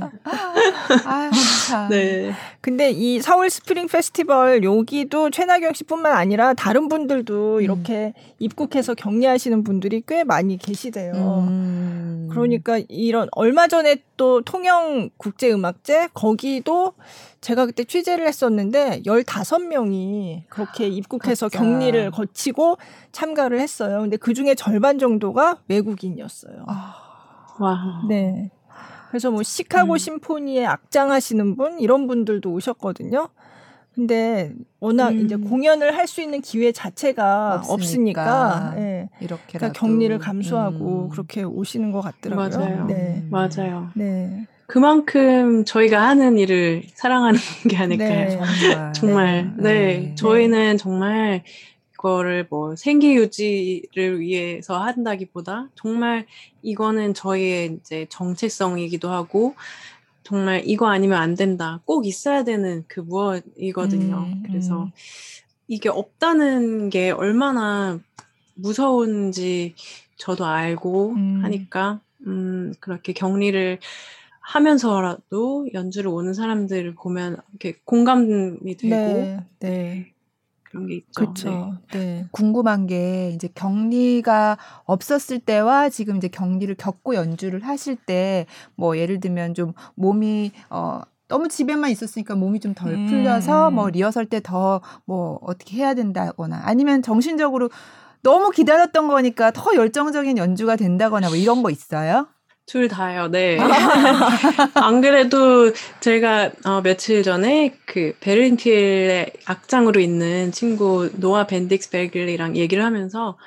아, 네. 근데 이 서울 스프링 페스티벌 여기도 최나경 씨뿐만 아니라 다른 분들도 음. 이렇게 입국해서 격리하시는 분들이 꽤 많이 계시대요. 음. 그러니까 이런 얼마 전에 또 통영 국제음악제 거기도 제가 그때 취재를 했었는데 15명이 그렇게 입국해서 아, 격리를 거치고 참가를 했어요. 근데 그 중에 절반 정도가 외국인이었어요. 아. 와. 네. 그래서 뭐 시카고 음. 심포니에 악장하시는 분 이런 분들도 오셨거든요. 근데 워낙 음. 이제 공연을 할 수 있는 기회 자체가 없으니까, 없으니까 네. 이렇게 그러니까 격리를 감수하고 음. 그렇게 오시는 것 같더라고요. 맞아요. 네. 맞아요. 네. 그만큼 저희가 하는 일을 사랑하는 게 아닐까요? 네, 정말. 정말. 네. 네. 네. 저희는 정말 이거를 뭐 생계 유지를 위해서 한다기보다 정말 이거는 저희의 이제 정체성이기도 하고 정말 이거 아니면 안 된다. 꼭 있어야 되는 그 무엇이거든요. 음, 그래서 음. 이게 없다는 게 얼마나 무서운지 저도 알고 음. 하니까 음 그렇게 격리를 하면서라도 연주를 오는 사람들을 보면 이렇게 공감이 되고 네, 네. 그런 게 있죠. 그렇죠. 네. 네. 궁금한 게 이제 격리가 없었을 때와 지금 이제 격리를 겪고 연주를 하실 때 뭐 예를 들면 좀 몸이 어 너무 집에만 있었으니까 몸이 좀 덜 풀려서 음. 뭐 리허설 때 더 뭐 어떻게 해야 된다거나 아니면 정신적으로 너무 기다렸던 거니까 더 열정적인 연주가 된다거나 뭐 이런 거 있어요? 둘 다요, 네. 안 그래도 제가 어, 며칠 전에 그 베른틸의 악장으로 있는 친구 노아 벤딕스 베글리랑 얘기를 하면서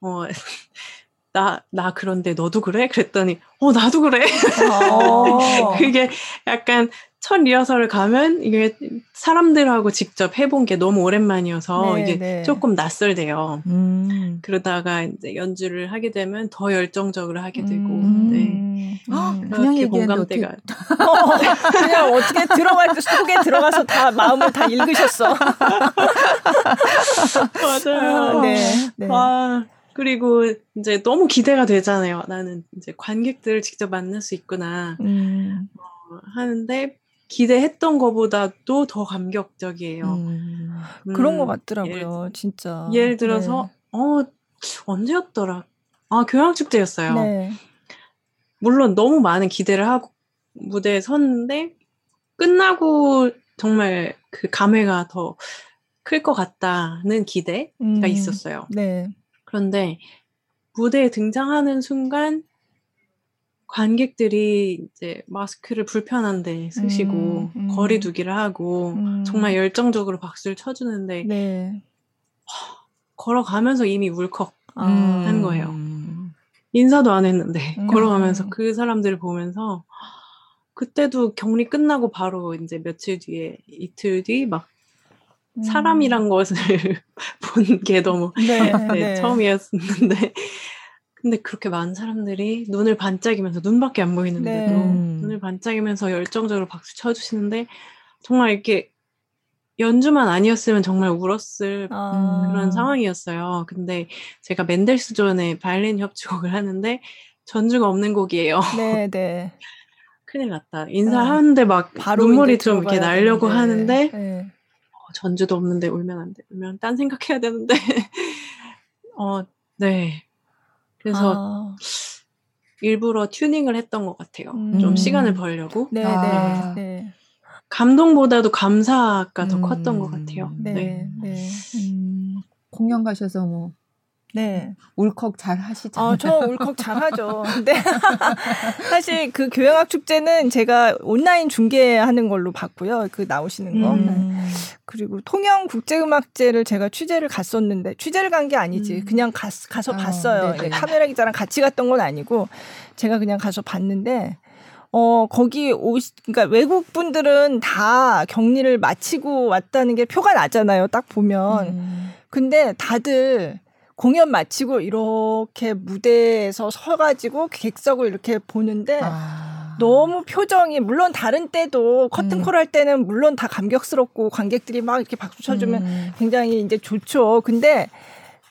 어, 나, 나 그런데 너도 그래? 그랬더니, 어, 나도 그래. 어. 그게 약간 첫 리허설을 가면 이게 사람들하고 직접 해본 게 너무 오랜만이어서 네, 이게 네. 조금 낯설대요. 음. 그러다가 이제 연주를 하게 되면 더 열정적으로 하게 되고, 음. 네. 음. 그냥 공감대가. 어떻게... 그냥 어떻게 들어갈 때 속에 들어가서 다 마음을 다 읽으셨어. 맞아요. 아, 네. 네. 아, 그리고 이제 너무 기대가 되잖아요. 나는 이제 관객들을 직접 만날 수 있구나. 음. 어, 하는데 기대했던 것보다도 더 감격적이에요. 음, 그런 것 음, 같더라고요, 예를, 진짜. 예를 들어서, 네. 어, 언제였더라? 아, 교향축제였어요. 네. 물론 너무 많은 기대를 하고 무대에 섰는데, 끝나고 정말 그 감회가 더 클 것 같다는 기대가 음, 있었어요. 네. 그런데 무대에 등장하는 순간 관객들이 이제 마스크를 불편한데 쓰시고 음, 음. 거리두기를 하고 음. 정말 열정적으로 박수를 쳐주는데 네. 허, 걸어가면서 이미 울컥 아. 한 거예요. 인사도 안 했는데 음. 걸어가면서 그 사람들을 보면서 그때도 격리 끝나고 바로 이제 며칠 뒤에 이틀 뒤 막 사람이란 것을 본 게 너무 네, 네, 네. 처음이었는데 근데 그렇게 많은 사람들이 눈을 반짝이면서 눈밖에 안 보이는데도 네. 눈을 반짝이면서 열정적으로 박수 쳐주시는데 정말 이렇게 연주만 아니었으면 정말 울었을 아. 그런 상황이었어요. 근데 제가 맨델스존의 바이올린 협주곡을 하는데 전주가 없는 곡이에요. 네, 네. 큰일 났다. 인사하는데 막 눈물이 좀 이렇게 나려고 하는데 네. 어, 전주도 없는데 울면 안 돼. 울면 딴 생각해야 되는데 어, 네. 그래서 아. 일부러 튜닝을 했던 것 같아요. 음. 좀 시간을 벌려고. 네, 아. 네, 네. 감동보다도 감사가 더 음. 컸던 것 같아요. 네, 네. 네. 음. 공연 가셔서 뭐 네. 울컥 잘 하시죠. 어, 저 울컥 잘 하죠. 근데 사실 그 교향악 축제는 제가 온라인 중계하는 걸로 봤고요. 그 나오시는 거. 음. 네. 그리고 통영 국제음악제를 제가 취재를 갔었는데 취재를 간 게 아니지. 음. 그냥 가, 가서 어, 봤어요. 네 카메라 기자랑 같이 갔던 건 아니고 제가 그냥 가서 봤는데 어, 거기 오, 그러니까 외국 분들은 다 격리를 마치고 왔다는 게 표가 나잖아요. 딱 보면. 음. 근데 다들 공연 마치고 이렇게 무대에서 서가지고 객석을 이렇게 보는데 아. 너무 표정이 물론 다른 때도 커튼콜 음. 할 때는 물론 다 감격스럽고 관객들이 막 이렇게 박수 쳐주면 음. 굉장히 이제 좋죠. 근데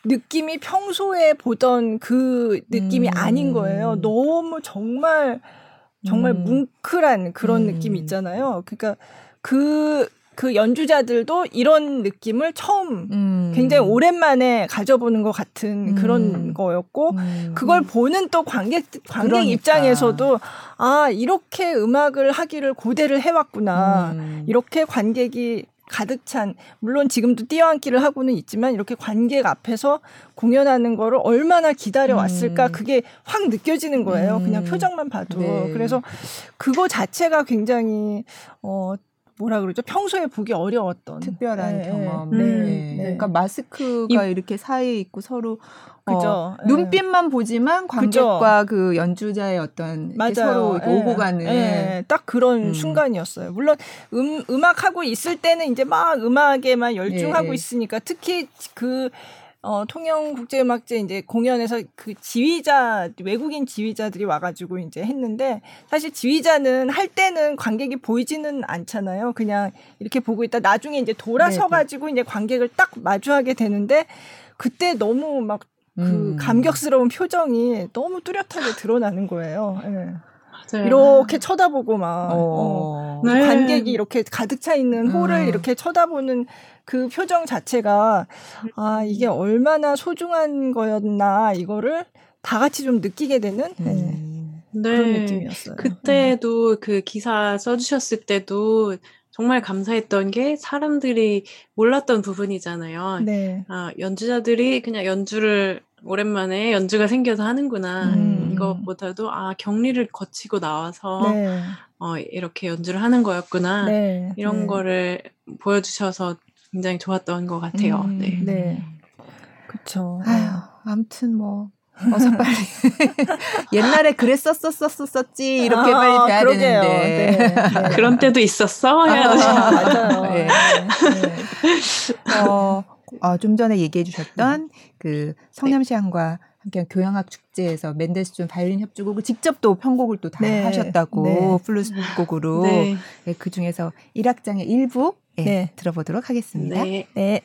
느낌이 평소에 보던 그 느낌이 음. 아닌 거예요. 너무 정말 정말 음. 뭉클한 그런 음. 느낌 있잖아요. 그러니까 그 그 연주자들도 이런 느낌을 처음 음. 굉장히 오랜만에 가져보는 것 같은 음. 그런 거였고 음. 그걸 보는 또 관객 관객 그러니까. 입장에서도 아 이렇게 음악을 하기를 고대를 해왔구나 음. 이렇게 관객이 가득 찬 물론 지금도 뛰어앉기를 하고는 있지만 이렇게 관객 앞에서 공연하는 거를 얼마나 기다려 왔을까 음. 그게 확 느껴지는 거예요. 그냥 음. 표정만 봐도 네. 그래서 그거 자체가 굉장히 어 뭐라 그러죠? 평소에 보기 어려웠던 특별한 네, 경험. 네. 네. 그러니까 마스크가 이, 이렇게 사이에 있고 서로 그죠. 어, 눈빛만 보지만 관객과 그죠. 그 연주자의 어떤 서로 오고 가는 딱 그런 음. 순간이었어요. 물론 음 음악 하고 있을 때는 이제 막 음악에만 열중하고 있으니까 특히 그 어, 통영국제음악제 이제 공연에서 그 지휘자, 외국인 지휘자들이 와가지고 이제 했는데 사실 지휘자는 할 때는 관객이 보이지는 않잖아요. 그냥 이렇게 보고 있다. 나중에 이제 돌아서가지고 이제 관객을 딱 마주하게 되는데 그때 너무 막그 음. 감격스러운 표정이 너무 뚜렷하게 드러나는 거예요. 네. 이렇게 쳐다보고 막 어. 어. 네. 관객이 이렇게 가득 차 있는 홀을 음. 이렇게 쳐다보는 그 표정 자체가 아 이게 얼마나 소중한 거였나 이거를 다 같이 좀 느끼게 되는 네. 음. 네. 그런 느낌이었어요. 그때도 음. 그 기사 써주셨을 때도 정말 감사했던 게 사람들이 몰랐던 부분이잖아요. 네. 아, 연주자들이 그냥 연주를 오랜만에 연주가 생겨서 하는구나. 음. 이것보다도 아 격리를 거치고 나와서 네. 어, 이렇게 연주를 하는 거였구나. 네. 이런 네. 거를 보여주셔서 굉장히 좋았던 것 같아요. 음. 네. 네. 그렇죠. 아무튼 뭐 어서 빨리 옛날에 그랬었었었었지 이렇게 아, 빨리 돼야 그러게요. 되는데 네, 네. 그런 때도 있었어 해야 아, 맞아요. 네. 네. 어, 어, 좀 전에 얘기해 주셨던 그 성남시향과 함께한 교향악 축제에서 멘델스존 바이올린 협주곡을 직접 또 편곡을 또다 네. 하셨다고 네. 플루트 곡으로 네. 네, 그 중에서 1악장의 일부 네, 들어보도록 하겠습니다. 네.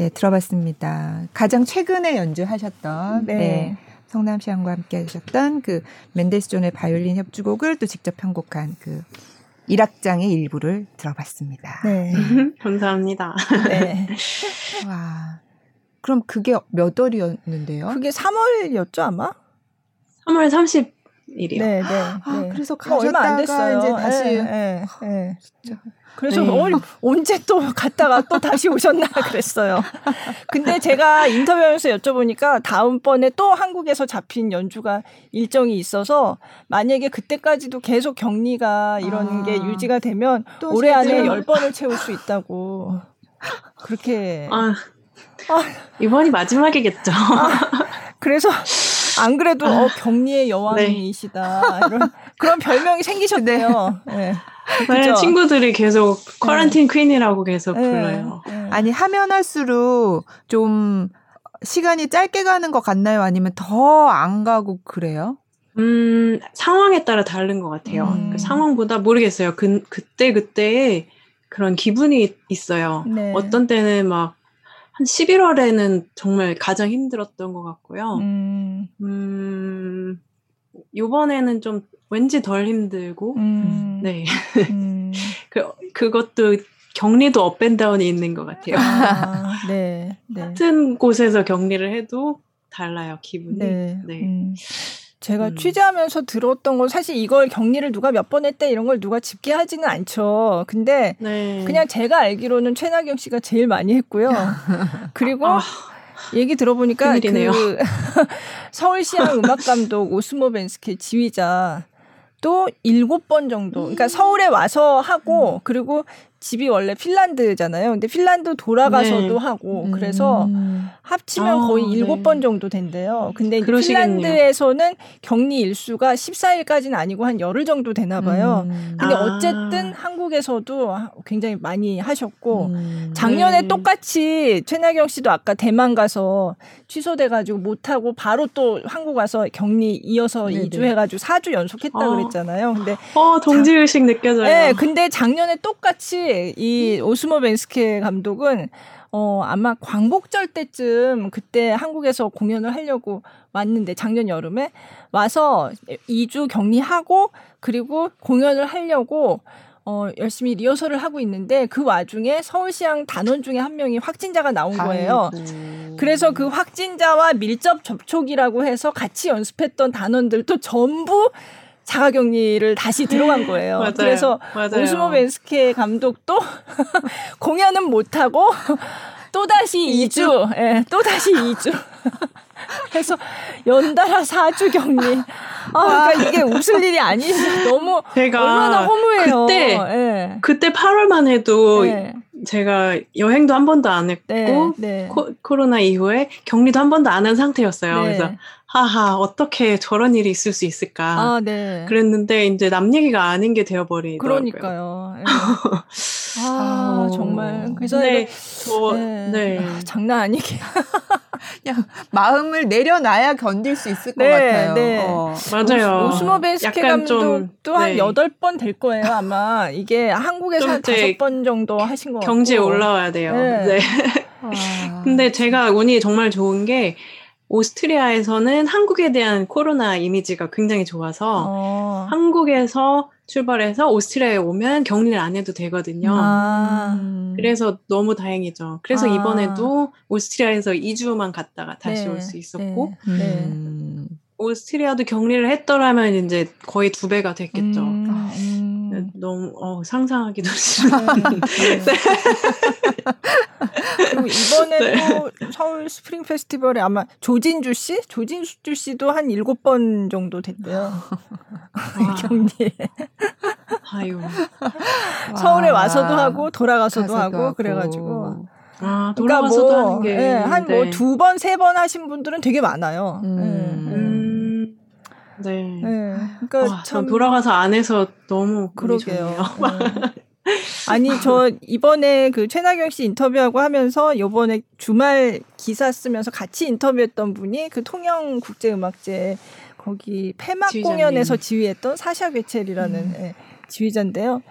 네. 네, 들어봤습니다. 가장 최근에 연주하셨던 네. 네. 성남 시향과 함께 하셨던 그 멘델스존의 바이올린 협주곡을 또 직접 편곡한 그 일악장의 일부를 들어봤습니다. 네. 감사합니다. 네. 와. 그럼 그게 몇 월이었는데요? 그게 3월이었죠, 아마? 3월 30 일이요. 네, 네. 아, 네. 그래서 가셨다가 얼마 안 됐어요. 이제 다시 네, 네, 네. 진짜 그래서 네. 어, 언제 또 갔다가 또 다시 오셨나 그랬어요. 근데 제가 인터뷰하면서 여쭤보니까 다음번에 또 한국에서 잡힌 연주가 일정이 있어서 만약에 그때까지도 계속 격리가 이런 아. 게 유지가 되면 올해 안에 열번을 채울 수 있다고 그렇게 아, 아. 이번이 마지막이겠죠. 아, 그래서 안 그래도 어, 격리의 여왕이시다 네. 이런 그런 별명이 생기셨대요. 네. 네, 친구들이 계속 쿼런틴 네. 퀸이라고 계속 네. 불러요. 네. 아니 하면 할수록 좀 시간이 짧게 가는 것 같나요? 아니면 더 안 가고 그래요? 음 상황에 따라 다른 것 같아요. 음. 그 상황보다 모르겠어요. 그 그때 그때 그런 기분이 있어요. 네. 어떤 때는 막 한 11월에는 정말 가장 힘들었던 것 같고요. 음, 음 요번에는 좀 왠지 덜 힘들고, 음. 네. 음. 그, 그것도 격리도 업앤다운이 있는 것 같아요. 아, 네, 네. 같은 곳에서 격리를 해도 달라요, 기분이. 네. 네. 음. 제가 음. 취재하면서 들었던 건 사실 이걸 격리를 누가 몇 번 했대 이런 걸 누가 집계하지는 않죠. 근데 네. 그냥 제가 알기로는 최나경 씨가 제일 많이 했고요. 그리고 아. 얘기 들어보니까 큰일이네요. 그 서울시향 음악감독 오스모 벤스케 지휘자 또 일곱 번 정도. 그러니까 서울에 와서 하고 음. 그리고 집이 원래 핀란드잖아요. 근데 핀란드 돌아가서도 네. 하고 그래서 음. 합치면 아, 거의 일곱 네. 번 정도 된대요. 근데 핀란드에서는 격리 일수가 14일까지는 아니고 한 열흘 정도 되나 봐요. 음. 근데 아. 어쨌든 한국에서도 굉장히 많이 하셨고 음. 작년에 네. 똑같이 최나경 씨도 아까 대만 가서 취소돼 가지고 못 하고 바로 또 한국 와서 격리 이어서 네네. 2주 해 가지고 4주 연속 했다 어. 그랬잖아요. 근데 어, 동지 의식 느껴져요. 네, 근데 작년에 똑같이 이 오스모 벤스케 감독은 어, 아마 광복절 때쯤 그때 한국에서 공연을 하려고 왔는데 작년 여름에 와서 2주 격리하고 그리고 공연을 하려고 어, 열심히 리허설을 하고 있는데 그 와중에 서울시향 단원 중에 한 명이 확진자가 나온 거예요. 아이고. 그래서 그 확진자와 밀접 접촉이라고 해서 같이 연습했던 단원들도 전부 자가 격리를 다시 들어간 거예요. 맞아요. 그래서 맞아요. 오스모 벤스케 감독도 공연은 못 하고 또 다시 2주, 예, 네, 또 다시 2주. 그래서 연달아 4주 격리. 아, 그러니까 이게 웃을 일이 아닌데 너무 제가 얼마나 허무해요. 그때, 네. 그때 8월만 해도 네. 제가 여행도 한 번도 안 했고 네, 네. 코, 로나 이후에 격리도 한 번도 안 한 상태였어요. 네. 그래서 하하 어떻게 저런 일이 있을 수 있을까 아, 네. 그랬는데 이제 남 얘기가 아닌 게 되어버리더라고요. 그러니까요. 네. 아, 아 정말 그래서 네, 저, 네. 네. 아, 장난 아니게 그냥 마음을 내려놔야 견딜 수 있을 것 네, 같아요. 네. 어. 맞아요. 오스모 벤스케 감독도 한 네. 여덟 번 될 거예요 아마 이게 한국에서 한 다섯 번 정도 하신 것 같고 경지에 올라와야 돼요. 네. 네. 아. 근데 제가 운이 정말 좋은 게 오스트리아에서는 한국에 대한 코로나 이미지가 굉장히 좋아서 어. 한국에서 출발해서 오스트리아에 오면 격리를 안 해도 되거든요. 아. 그래서 너무 다행이죠. 그래서 아. 이번에도 오스트리아에서 2주만 갔다가 다시 네. 올수 있었고 네. 네. 음. 오스트리아도 격리를 했더라면 이제 거의 두 배가 됐겠죠. 음. 음. 너무 어, 상상하기도 싫어. 네. 네. 그리고 이번에도 네. 서울 스프링 페스티벌에 아마 조진주 씨, 조진주 씨도 한 일곱 번 정도 됐대요. 경리에. 아유. 서울에 와서도 하고 돌아가서도 하고, 하고 그래가지고. 아, 돌아가서도 그러니까 뭐, 하는 게. 네, 한뭐 두 번, 세 번 하신 분들은 되게 많아요. 음. 네. 음. 네. 네. 그러니까 와, 참 돌아가서 안 해서 너무 그러게요. 네. 아니 저 이번에 그 최나경 씨 인터뷰하고 하면서 요번에 주말 기사 쓰면서 같이 인터뷰했던 분이 그 통영 국제음악제 거기 폐막 지휘자님. 공연에서 지휘했던 사샤 괴첼이라는 음. 예, 지휘자인데요.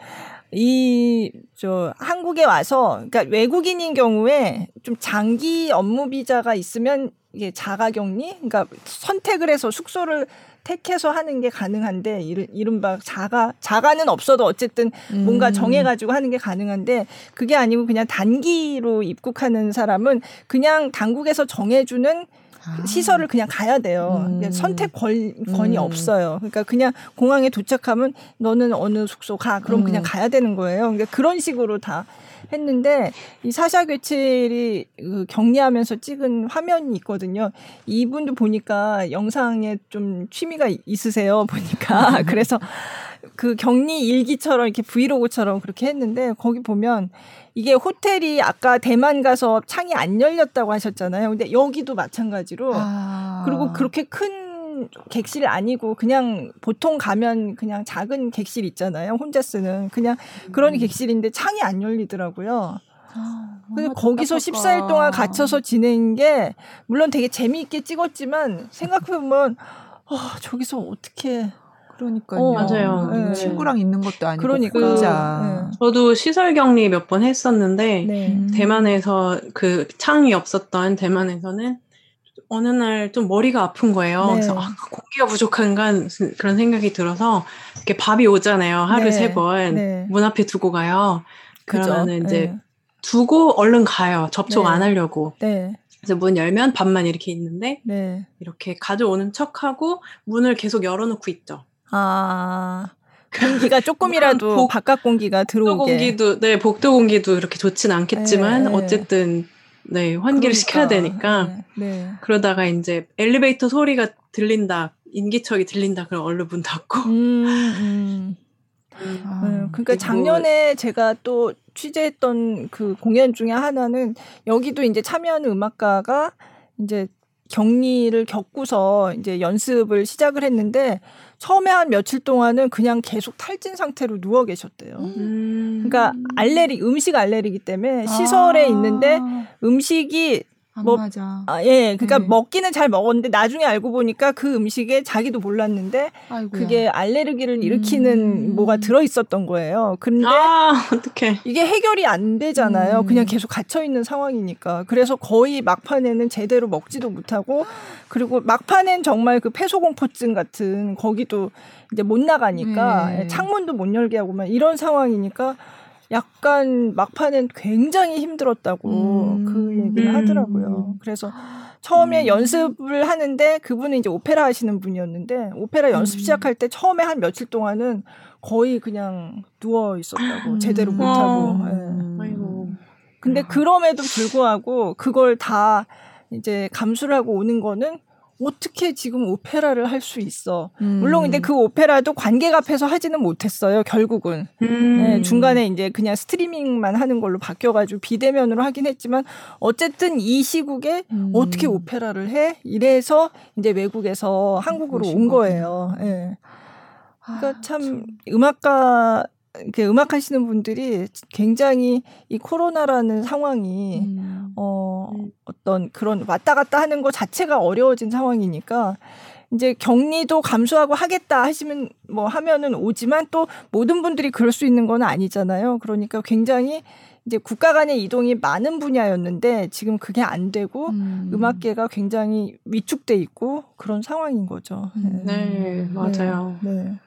이, 저, 한국에 와서, 그러니까 외국인인 경우에 좀 장기 업무 비자가 있으면 이게 자가 격리? 그러니까 선택을 해서 숙소를 택해서 하는 게 가능한데 이른바 자가 자가는 없어도 어쨌든 뭔가 음. 정해 가지고 하는 게 가능한데 그게 아니고 그냥 단기로 입국하는 사람은 그냥 당국에서 정해 주는 아. 시설을 그냥 가야 돼요. 음. 선택 권, 권이 음. 없어요. 그러니까 그냥 공항에 도착하면 너는 어느 숙소 가. 그럼 음. 그냥 가야 되는 거예요. 그러니까 그런 식으로 다 했는데 이 사샤 괴첼이 그 격리하면서 찍은 화면이 있거든요. 이분도 보니까 영상에 좀 취미가 있으세요. 보니까 그래서 그 격리 일기처럼 이렇게 브이로그처럼 그렇게 했는데 거기 보면 이게 호텔이 아까 대만 가서 창이 안 열렸다고 하셨잖아요. 근데 여기도 마찬가지로 아. 그리고 그렇게 큰 객실 아니고 그냥 보통 가면 그냥 작은 객실 있잖아요. 혼자 쓰는 그냥 그런 음. 객실인데 창이 안 열리더라고요. 아, 근데 거기서 답답하 14일 동안 갇혀서 지낸 게 물론 되게 재미있게 찍었지만 생각해보면 아, 저기서 어떻게 그러니까요. 어, 맞아요. 네. 친구랑 있는 것도 아니고 그러니까. 혼자. 네. 저도 시설 격리 몇 번 했었는데 네. 음. 대만에서 그 창이 없었던 대만에서는 어느 날 좀 머리가 아픈 거예요. 네. 그래서 아, 공기가 부족한가 그런 생각이 들어서 이렇게 밥이 오잖아요. 하루 네. 세 번. 네. 문 앞에 두고 가요. 그러면은 이제 두고 얼른 가요. 접촉 안 하려고. 그래서 문 열면 밥만 이렇게 있는데 네. 이렇게 가져오는 척하고 문을 계속 열어놓고 있죠. 아. 공기가 조금이라도 복, 바깥 공기가 들어오게. 복도 공기도 네 복도 공기도 이렇게 좋진 않겠지만 네, 네. 어쨌든 네 환기를 그러니까. 시켜야 되니까 네, 네. 그러다가 이제 엘리베이터 소리가 들린다 인기척이 들린다 그럼 얼른 문 닫고. 음, 음. 음. 아, 음, 그러니까 작년에 제가 또 취재했던 그 공연 중에 하나는 여기도 이제 참여하는 음악가가 이제 격리를 겪고서 이제 연습을 시작을 했는데 처음에 한 며칠 동안은 그냥 계속 탈진 상태로 누워 계셨대요. 음. 그러니까 알레르기 음식 알레르기 때문에 시설에 아. 있는데 음식이 뭐, 맞아. 아, 예. 그러니까 네. 먹기는 잘 먹었는데 나중에 알고 보니까 그 음식에 자기도 몰랐는데 아이고야. 그게 알레르기를 일으키는 음. 뭐가 들어 있었던 거예요. 근데 아, 어떡해. 이게 해결이 안 되잖아요. 음. 그냥 계속 갇혀 있는 상황이니까. 그래서 거의 막판에는 제대로 먹지도 못하고 그리고 막판엔 정말 그 폐소 공포증 같은 거기도 이제 못 나가니까 네. 창문도 못 열게 하고 막 이런 상황이니까 약간 막판엔 굉장히 힘들었다고 음. 그 얘기를 하더라고요. 그래서 처음에 음. 연습을 하는데 그분은 이제 오페라 하시는 분이었는데 오페라 연습 음. 시작할 때 처음에 한 며칠 동안은 거의 그냥 누워 있었다고 음. 제대로 못 하고. 네. 아이고. 근데 그럼에도 불구하고 그걸 다 이제 감수를 하고 오는 거는 어떻게 지금 오페라를 할 수 있어. 음. 물론 근데 그 오페라도 관객 앞에서 하지는 못했어요, 결국은. 음. 네, 중간에 이제 그냥 스트리밍만 하는 걸로 바뀌어가지고 비대면으로 하긴 했지만 어쨌든 이 시국에 음. 어떻게 오페라를 해? 이래서 이제 외국에서 한국으로 온 거예요. 예. 네. 그러니까 아, 참, 참 음악가 이렇게 음악 하시는 분들이 굉장히 이 코로나라는 상황이 음. 어 음. 어떤 그런 왔다 갔다 하는 것 자체가 어려워진 상황이니까 이제 격리도 감수하고 하겠다 하시면 뭐 하면은 오지만 또 모든 분들이 그럴 수 있는 건 아니잖아요. 그러니까 굉장히 이제 국가 간의 이동이 많은 분야였는데 지금 그게 안 되고 음. 악계가 굉장히 위축돼 있고 그런 상황인 거죠. 네, 네 맞아요. 네. 네.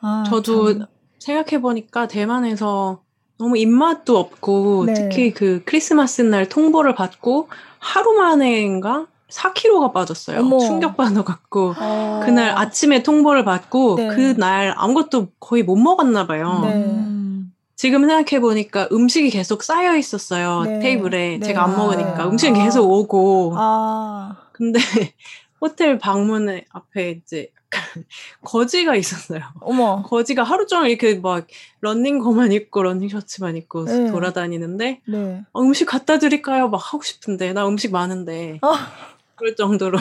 아, 저도 참. 생각해보니까 대만에서 너무 입맛도 없고 네. 특히 그 크리스마스 날 통보를 받고 하루 만에인가 4kg가 빠졌어요. 어머. 충격받아 갖고 어. 그날 아침에 통보를 받고 네. 그날 아무것도 거의 못 먹었나 봐요. 네. 지금 생각해 보니까 음식이 계속 쌓여 있었어요 네. 테이블에 네. 제가 안 먹으니까 아. 음식은 계속 오고. 아. 근데 호텔 방문 앞에 이제 거지가 있었어요. 어머. 거지가 하루 종일 이렇게 막 런닝거만 입고 런닝 셔츠만 입고 네. 돌아다니는데 네. 어, 음식 갖다 드릴까요? 막 하고 싶은데 나 음식 많은데. 어. 그럴 정도로.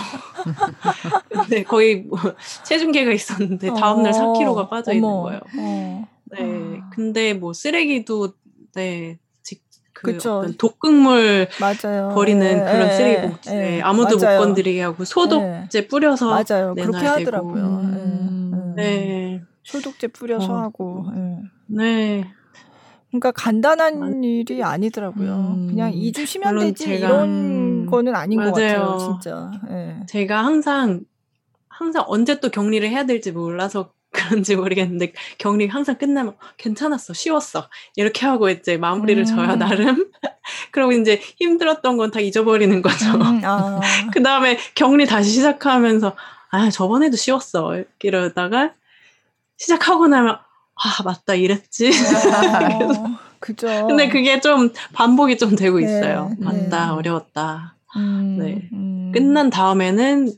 근데 거의 뭐 체중계가 있었는데 다음날 어. 4kg가 빠져 어머. 있는 거예요. 어. 네. 근데 뭐 쓰레기도 네 그. 어떤 독극물 맞아요. 버리는 네, 그런 네, 쓰레기 봉투에 네, 아무도 맞아요. 못 건드리게 하고 소독제 네. 뿌려서 맞아요. 그렇게 하더라고요. 음. 네. 소독제 뿌려서 어. 하고. 네. 그러니까 간단한 일이 아니더라고요. 음. 그냥 2주 쉬면 되지 제가, 이런 음. 거는 아닌 맞아요. 것 같아요, 진짜. 네. 제가 항상 항상 언제 또 격리를 해야 될지 몰라서 그런지 모르겠는데 격리 항상 끝나면 괜찮았어 쉬웠어. 이렇게 하고 이제 마무리를 음. 져야 나름. 그리고 이제 힘들었던 건 다 잊어버리는 거죠. 음, 아. 그 다음에 격리 다시 시작하면서 아 저번에도 쉬웠어. 이러다가 시작하고 나면 아 맞다 이랬지. 어, 그죠. 근데 그게 좀 반복이 좀 되고 네, 있어요. 네, 맞다 네. 어려웠다. 음, 네. 음. 끝난 다음에는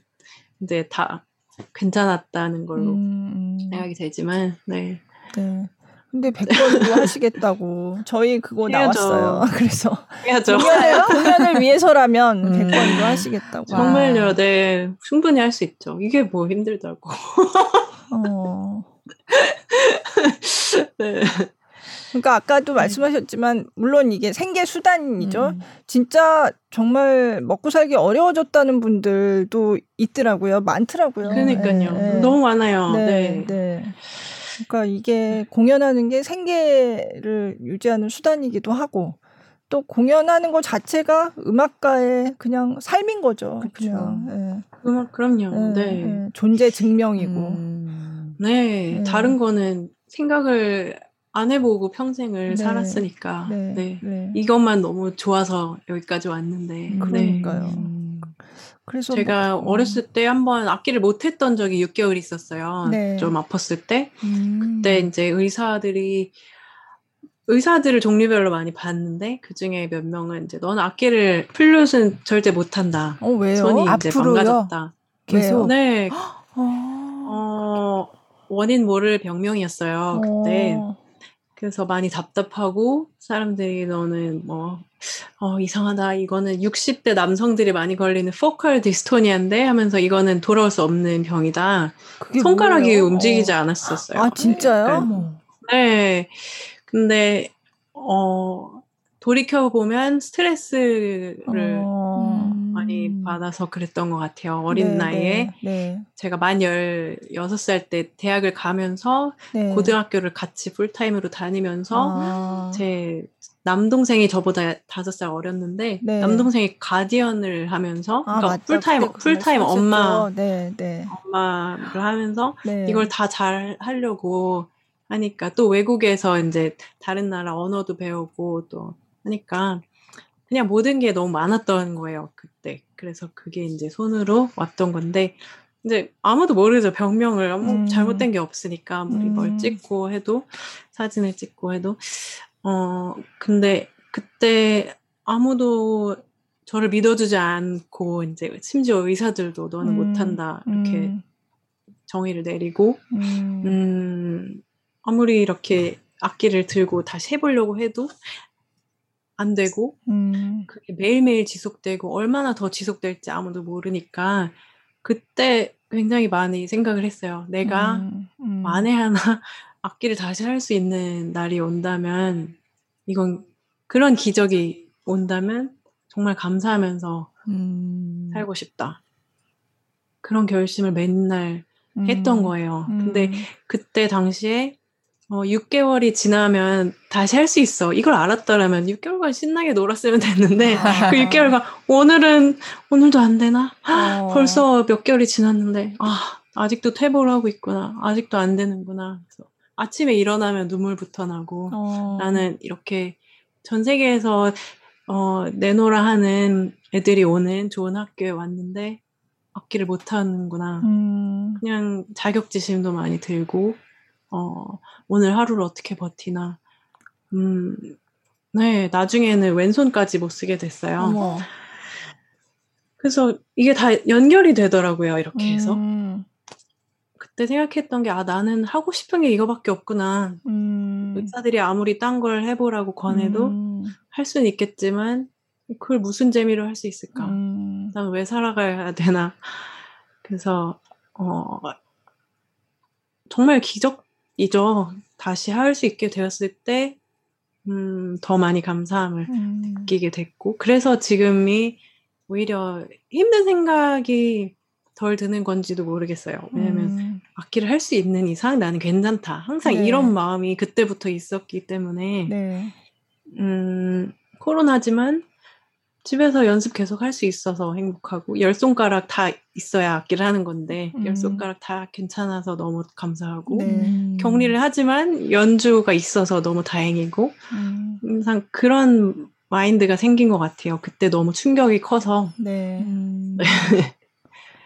이제 다 괜찮았다는 걸로 음, 음. 생각이 되지만 네. 네. 근데 100번도 하시겠다고. 저희 그거 해야죠. 나왔어요. 그래서 해야죠. 공연을, 공연을 위해서라면 음. 100번도 하시겠다고. 정말요. 네. 충분히 할 수 있죠. 이게 뭐 힘들다고. 어. 네. 그러니까 아까도 네. 말씀하셨지만 물론 이게 생계 수단이죠. 음. 진짜 정말 먹고 살기 어려워졌다는 분들도 있더라고요. 많더라고요. 그러니까요. 네, 네. 너무 많아요. 네, 네. 네. 그러니까 이게 공연하는 게 생계를 유지하는 수단이기도 하고 또 공연하는 것 자체가 음악가의 그냥 삶인 거죠. 그렇죠. 네. 음악 그럼요. 네. 네. 존재 증명이고. 음. 네. 다른 거는 생각을 안 해보고 평생을 네. 살았으니까 네. 네. 네. 이것만 너무 좋아서 여기까지 왔는데 음, 그러니까요. 음. 그래서 제가 뭐, 어렸을 때 한번 악기를 못했던 적이 6개월 있었어요. 네. 좀 아팠을 때 음. 그때 이제 의사들이 의사들을 종류별로 많이 봤는데 그 중에 몇 명은 이제 너는 악기를 플룻은 절대 못한다. 어 왜요? 손이 이제 앞으로요? 망가졌다. 계속 네. 어. 어 원인 모를 병명이었어요 그때. 어. 그래서 많이 답답하고 사람들이 너는 뭐 어, 이상하다. 이거는 60대 남성들이 많이 걸리는 포컬 디스토니아인데 하면서 이거는 돌아올 수 없는 병이다. 손가락이 뭐예요? 움직이지 어. 않았었어요. 아, 진짜요? 네. 네. 근데 어 돌이켜 보면 스트레스를 어... 많이 음. 받아서 그랬던 것 같아요. 어린 네, 나이에. 네, 네. 제가 만 16살 때 대학을 가면서 네. 고등학교를 같이 풀타임으로 다니면서 아. 제 남동생이 저보다 5살 어렸는데 네. 남동생이 guardian을 하면서 아, 그러니까 풀타임 풀타임 엄마 네, 엄마를 하면서 이걸 다 잘 하려고 하니까 또 외국에서 이제 다른 나라 언어도 배우고 또 하니까 그냥 모든 게 너무 많았던 거예요, 그때. 그래서 그게 이제 손으로 왔던 건데, 이제 아무도 모르죠. 병명을 아무 음. 잘못된 게 없으니까 아무리 음. 뭘 찍고 해도 사진을 찍고 해도 어 근데 그때 아무도 저를 믿어주지 않고 이제 심지어 의사들도 너는 음. 못한다 이렇게 음. 정의를 내리고 음. 음 아무리 이렇게 악기를 들고 다시 해보려고 해도 안 되고 음. 그게 매일매일 지속되고 얼마나 더 지속될지 아무도 모르니까 그때 굉장히 많이 생각을 했어요. 내가 음. 음. 만에 하나 악기를 다시 할 수 있는 날이 온다면 이건 그런 기적이 온다면 정말 감사하면서 음. 살고 싶다. 그런 결심을 맨날 했던 음. 거예요. 근데 음. 그때 당시에 어, 6개월이 지나면 다시 할 수 있어. 이걸 알았더라면 6개월간 신나게 놀았으면 됐는데 그 6개월간 오늘은 오늘도 안 되나? 어. 벌써 몇 개월이 지났는데 아 아직도 퇴보를 하고 있구나. 아직도 안 되는구나. 그래서 아침에 일어나면 눈물부터 나고 어. 나는 이렇게 전 세계에서 어, 내노라 하는 애들이 오는 좋은 학교에 왔는데 악기를 못 하는구나. 음. 그냥 자격지심도 많이 들고 어, 오늘 하루를 어떻게 버티나. 음, 네, 나중에는 왼손까지 못 쓰게 됐어요. 어머. 그래서 이게 다 연결이 되더라고요, 이렇게 해서. 음. 그때 생각했던 게, 아, 나는 하고 싶은 게 이거밖에 없구나. 음. 의사들이 아무리 딴 걸 해보라고 권해도 음. 할 수는 있겠지만, 그걸 무슨 재미로 할 수 있을까? 음. 난왜 살아가야 되나? 그래서, 어, 정말 기적, 이죠. 다시 할 수 있게 되었을 때, 음, 더 많이 감사함을 음. 느끼게 됐고, 그래서 지금이 오히려 힘든 생각이 덜 드는 건지도 모르겠어요. 왜냐면 음. 악기를 할 수 있는 이상 나는 괜찮다. 항상 네. 이런 마음이 그때부터 있었기 때문에 네. 음, 코로나지만 집에서 연습 계속 할 수 있어서 행복하고 열 손가락 다 있어야 악기를 하는 건데 음. 열 손가락 다 괜찮아서 너무 감사하고 네. 격리를 하지만 연주가 있어서 너무 다행이고 음. 항상 그런 마인드가 생긴 것 같아요. 그때 너무 충격이 커서. 네. 음.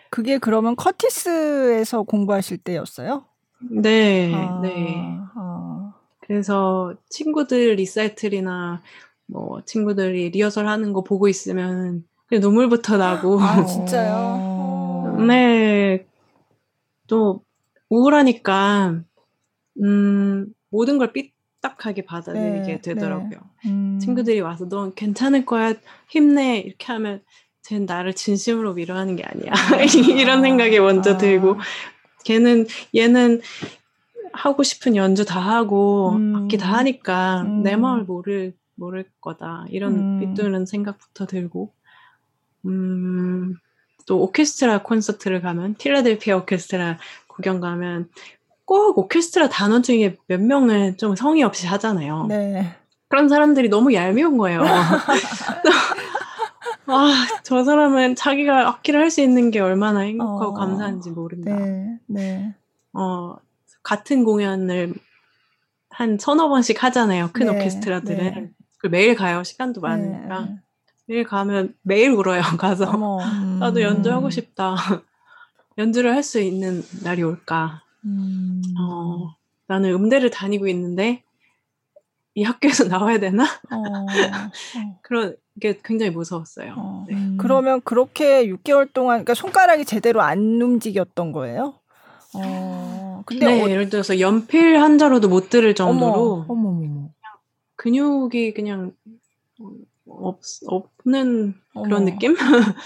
그게 그러면 커티스에서 공부하실 때였어요? 네, 아, 네. 아. 그래서 친구들 리사이틀이나 뭐 친구들이 리허설 하는 거 보고 있으면 눈물부터 나고. 아, 진짜요? 네. 또 우울하니까 음, 모든 걸 삐딱하게 받아들이게 네, 되더라고요. 네. 음. 친구들이 와서 넌 괜찮을 거야, 힘내 이렇게 하면 쟤는 나를 진심으로 위로하는 게 아니야. 이런 생각이 먼저 아. 들고 걔는 얘는 하고 싶은 연주 다 하고 음. 악기 다 하니까 음. 내 마음을 모를 모를 거다. 이런 음. 삐뚤는 생각부터 들고, 음, 또 오케스트라 콘서트를 가면, 필라델피아 오케스트라 구경 가면, 꼭 오케스트라 단원 중에 몇 명은 좀 성의 없이 하잖아요. 네. 그런 사람들이 너무 얄미운 거예요. 아, 저 사람은 자기가 악기를 할 수 있는 게 얼마나 행복하고 어, 감사한지 모른다. 네, 네. 어, 같은 공연을 한 서너 번씩 하잖아요. 큰 네, 오케스트라들은. 네. 그 매일 가요. 시간도 많으니까. 네. 매일 가면 매일 울어요. 가서 음. 나도 연주하고 싶다. 연주를 할 수 있는 날이 올까. 음. 어, 나는 음대를 다니고 있는데 이 학교에서 나와야 되나? 어. 그런 게 굉장히 무서웠어요. 어. 네. 음. 그러면 그렇게 6개월 동안 그러니까 손가락이 제대로 안 움직였던 거예요? 어. 근데 네, 어... 예를 들어서 연필 한자로도 못 들을 정도로 어머, 어머, 어머. 근육이 그냥 없, 없는 그런 어머. 느낌?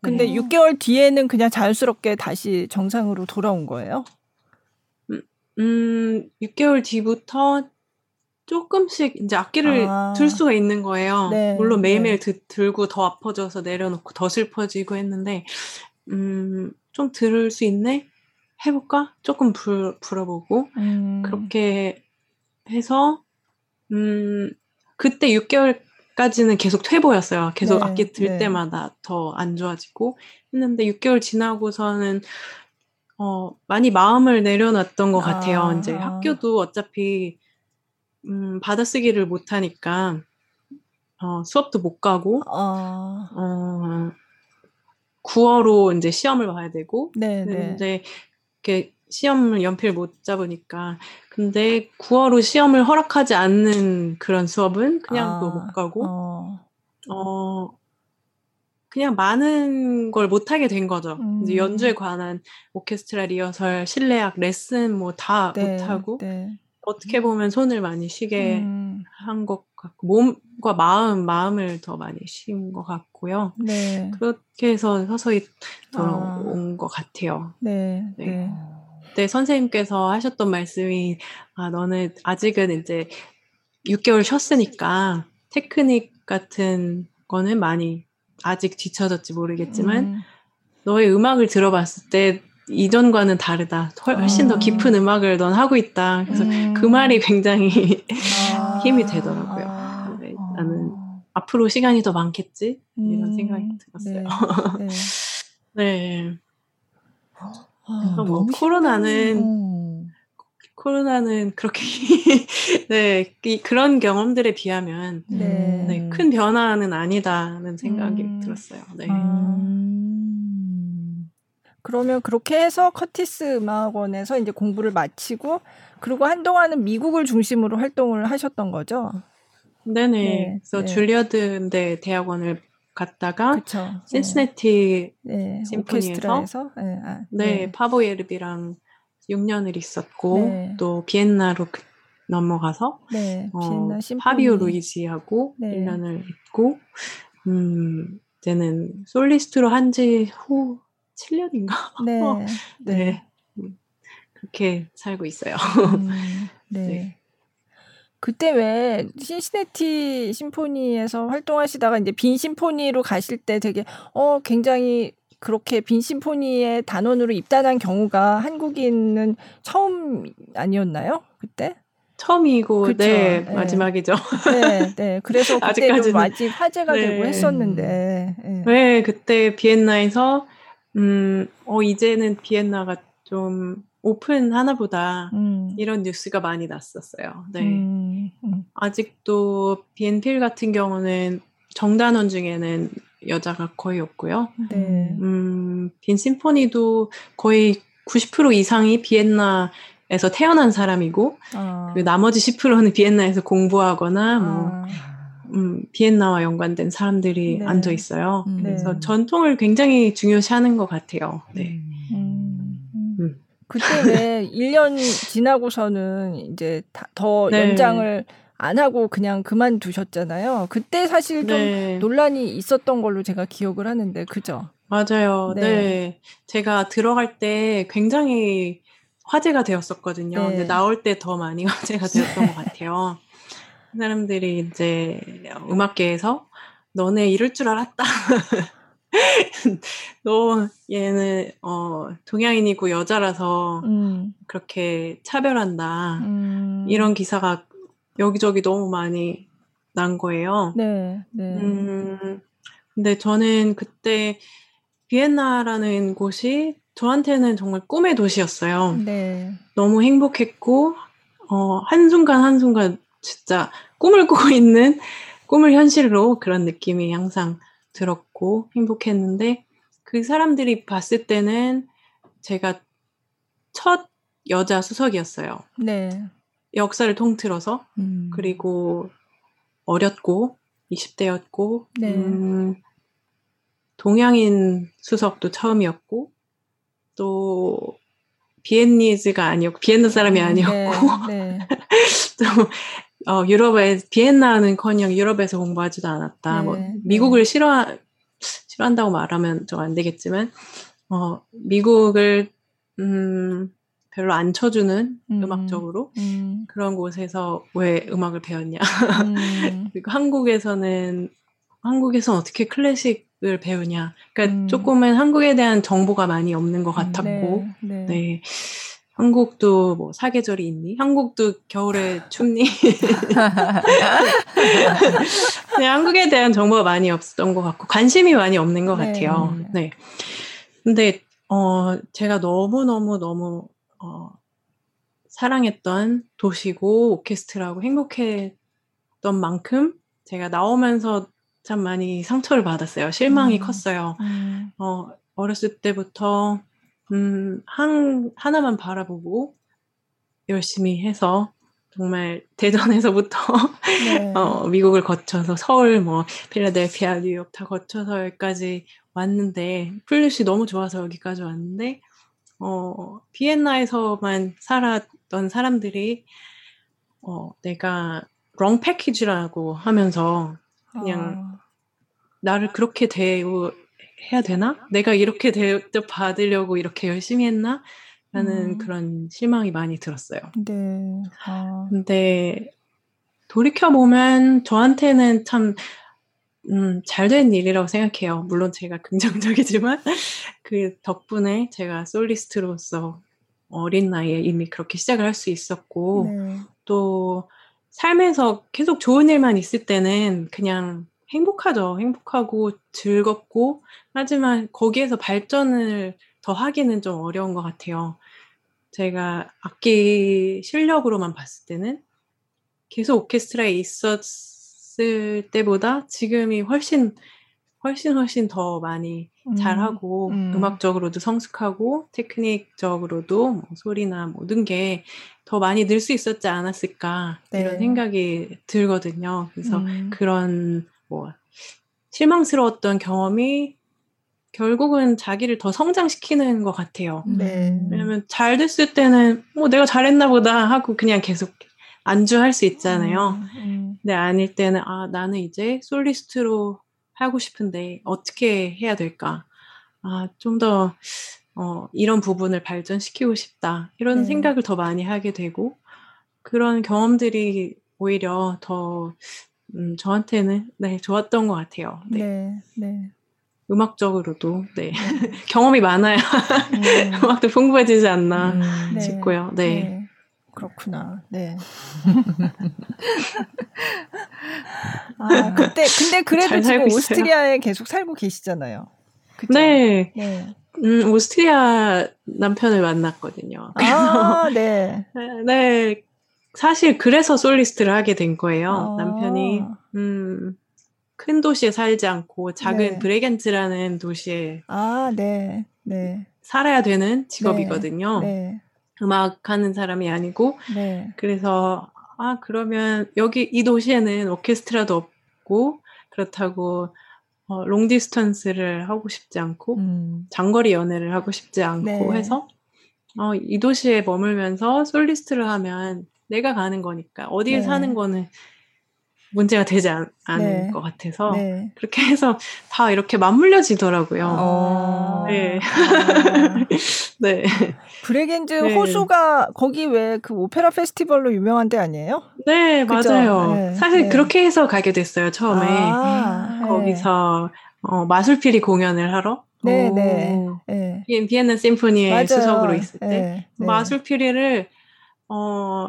근데 네. 6개월 뒤에는 그냥 자연스럽게 다시 정상으로 돌아온 거예요? 음, 음 6개월 뒤부터 조금씩 이제 악기를 아. 들 수가 있는 거예요. 네. 물론 매일매일 네. 드, 들고 더 아파져서 내려놓고 더 슬퍼지고 했는데, 음, 좀 들을 수 있네? 해볼까? 조금 불, 불어보고, 음. 그렇게 해서, 음, 그때 6개월까지는 계속 퇴보였어요. 계속 네, 악기 들 네. 때마다 더 안 좋아지고 했는데 6개월 지나고서는 어, 많이 마음을 내려놨던 것 같아요. 아, 이제 학교도 어차피 음, 받아쓰기를 못하니까 어, 수업도 못 가고 아. 어, 9월로 이제 시험을 봐야 되고 네, 네. 이제 이렇게 시험을 연필 못 잡으니까 근데 9월로 시험을 허락하지 않는 그런 수업은 그냥 아, 또못 가고 어. 어. 그냥 많은 걸 못하게 된 거죠. 음. 이제 연주에 관한 오케스트라 리허설, 실내악, 레슨 뭐다 네, 못하고 네. 어떻게 보면 손을 많이 쉬게 음. 한것 같고 몸과 마음, 마음을 더 많이 쉰것 같고요. 네. 그렇게 해서 서서히 돌아온 아. 것 같아요. 네. 네. 네. 그때 선생님께서 하셨던 말씀이 아 너는 아직은 이제 6개월 쉬었으니까 테크닉 같은 거는 많이 아직 뒤쳐졌지 모르겠지만 음. 너의 음악을 들어봤을 때 이전과는 다르다. 훨씬 아. 더 깊은 음악을 넌 하고 있다. 그래서 음. 그 말이 굉장히 아. 힘이 되더라고요. 아. 네, 나는 앞으로 시간이 더 많겠지? 이런 음. 생각이 들었어요. 네. 네. 네. 아, 뭐 코로나는 음. 코로나는 그렇게 네 이, 그런 경험들에 비하면 네. 네, 큰 변화는 아니다는 생각이 음. 들었어요. 네. 음. 그러면 그렇게 해서 커티스 음악원에서 이제 공부를 마치고 그리고 한동안은 미국을 중심으로 활동을 하셨던 거죠. 네네. 네, 그래서 네. 줄리어드 대 대학원을 갔다가 그쵸. 신시내티 네. 심포니에서 네, 아, 네. 네. 파보예르비랑 6년을 있었고 네. 또 비엔나로 그, 넘어가서 네, 어, 파비오 루이지하고 네. 1년을 있고 음 이제는 솔리스트로 한 지 후 7년인가? 네. 네. 네. 음, 그렇게 살고 있어요. 음, 네. 네. 그때 왜 신시내티 심포니에서 활동하시다가 이제 빈 심포니로 가실 때 되게 어 굉장히 그렇게 빈 심포니의 단원으로 입단한 경우가 한국인은 처음 아니었나요? 그때? 처음이고 그쵸? 네, 네, 마지막이죠. 네, 네. 그래서 그때 좀 아직 화제가 네. 되고 했었는데. 네. 네, 그때 비엔나에서 음, 어 이제는 비엔나가 좀 오픈 하나 보다 음. 이런 뉴스가 많이 났었어요. 네. 음, 음. 아직도 비엔필 같은 경우는 정단원 중에는 여자가 거의 없고요. 네. 음, 빈 심포니도 거의 90% 이상이 비엔나에서 태어난 사람이고, 아. 그 나머지 10%는 비엔나에서 공부하거나, 뭐, 아. 음, 비엔나와 연관된 사람들이 네. 앉아 있어요. 음. 그래서 네. 전통을 굉장히 중요시 하는 것 같아요. 네. 그때 왜 1년 지나고서는 이제 더 네. 연장을 안 하고 그냥 그만두셨잖아요. 그때 사실 좀 네. 논란이 있었던 걸로 제가 기억을 하는데, 그죠? 맞아요. 네. 네. 제가 들어갈 때 굉장히 화제가 되었었거든요. 네. 근데 나올 때 더 많이 화제가 되었던 것 같아요. 사람들이 이제 음악계에서 너네 이럴 줄 알았다. 너 얘는 어 동양인이고 여자라서 음. 그렇게 차별한다. 음. 이런 기사가 여기저기 너무 많이 난 거예요. 네, 네. 음, 근데 저는 그때 비엔나라는 곳이 저한테는 정말 꿈의 도시였어요. 네. 너무 행복했고, 어, 한순간 한순간 진짜 꿈을 꾸고 있는 꿈을 현실로 그런 느낌이 항상 들었고 행복했는데 그 사람들이 봤을 때는 제가 첫 여자 수석이었어요. 네. 역사를 통틀어서 음. 그리고 어렸고 20대였고 네. 음, 동양인 수석도 처음이었고 또 비엔니즈가 아니었고 비엔나 사람이 음, 아니었고 네, 네. 또 어, 유럽에 비엔나는커녕 유럽에서 공부하지도 않았다. 뭐 네, 뭐 미국을 싫어 싫어한다고 말하면 좀 안 되겠지만 어, 미국을 음, 별로 안 쳐주는 음. 악적으로 음. 그런 곳에서 왜 음악을 배웠냐. 음. 그리고 한국에서는 한국에서 어떻게 클래식을 배우냐. 그러니까 음. 조금은 한국에 대한 정보가 많이 없는 것 같았고, 네, 네. 네. 한국도 뭐 사계절이 있니? 한국도 겨울에 춥니? 네, 한국에 대한 정보가 많이 없었던 것 같고 관심이 많이 없는 것 네. 같아요. 네. 근데 어 제가 너무 너무 너무 어, 사랑했던 도시고 오케스트라고 행복했던 만큼 제가 나오면서 참 많이 상처를 받았어요. 실망이 음. 컸어요. 음. 어, 어렸을 때부터 음, 한, 하나만 바라보고 열심히 해서 정말 대전에서부터 네. 어, 미국을 거쳐서 서울, 뭐 필라델피아, 뉴욕 다 거쳐서 여기까지 왔는데 플룻이 너무 좋아서 여기까지 왔는데 어, 비엔나에서만 살았던 사람들이 어, 내가 롱 패키지라고 하면서 그냥 아. 나를 그렇게 대우 해야 되나? 내가 이렇게 대우 받으려고 이렇게 열심히 했나? 라는 음. 그런 실망이 많이 들었어요. 네. 아. 근데 돌이켜보면 저한테는 참 음, 잘 된 일이라고 생각해요. 물론 제가 긍정적이지만 그 덕분에 제가 솔리스트로서 어린 나이에 이미 그렇게 시작을 할 수 있었고 네. 또 삶에서 계속 좋은 일만 있을 때는 그냥 행복하죠. 행복하고 즐겁고 하지만 거기에서 발전을 더 하기는 좀 어려운 것 같아요. 제가 악기 실력으로만 봤을 때는 계속 오케스트라에 있었 있을 때보다 지금이 훨씬 훨씬 훨씬 더 많이 음. 잘하고 음. 악적으로도 성숙하고 테크닉적으로도 뭐 소리나 모든 게 더 많이 늘 수 있었지 않았을까 네. 이런 생각이 들거든요. 그래서 음. 그런 뭐 실망스러웠던 경험이 결국은 자기를 더 성장시키는 것 같아요. 네. 왜냐면 잘 됐을 때는 뭐 내가 잘했나 보다 하고 그냥 계속 안주할 수 있잖아요. 음, 음. 근데 아닐 때는 아 나는 이제 솔리스트로 하고 싶은데 어떻게 해야 될까? 아 좀 더 어, 이런 부분을 발전시키고 싶다 이런 네. 생각을 더 많이 하게 되고 그런 경험들이 오히려 더 음, 저한테는 네 좋았던 것 같아요. 네. 네. 네. 음악적으로도 네, 네. 경험이 많아야 음. 음악도 풍부해지지 않나 음. 싶고요. 네. 네. 그렇구나. 네. 아, 그때 근데 그래도 지금 오스트리아에 계속 살고 계시잖아요. 그쵸? 네. 네. 음, 오스트리아 남편을 만났거든요. 아, 네. 네. 사실 그래서 솔리스트를 하게 된 거예요. 아. 남편이 음, 큰 도시에 살지 않고 작은 네. 브레겐츠라는 도시에 아, 네. 네. 살아야 되는 직업이거든요. 네. 네. 음악 하는 사람이 아니고 네. 그래서 아 그러면 여기 이 도시에는 오케스트라도 없고 그렇다고 어, long distance를 하고 싶지 않고 음. 장거리 연애를 하고 싶지 않고 네. 해서 어, 이 도시에 머물면서 솔리스트를 하면 내가 가는 거니까 어디에 네. 사는 거는 문제가 되지 않, 않을 네. 것 같아서 네. 그렇게 해서 다 이렇게 맞물려지더라고요. 아~ 네. 아~ 네. 브레겐즈 네. 호수가 거기 왜 그 오페라 페스티벌로 유명한 데 아니에요? 네, 그죠? 맞아요. 네. 사실 네. 그렇게 해서 가게 됐어요, 처음에. 아~ 거기서 어, 마술피리 공연을 하러. 네, 네. 네. 비엔나 심포니의 수석으로 있을 때 마술피리를 어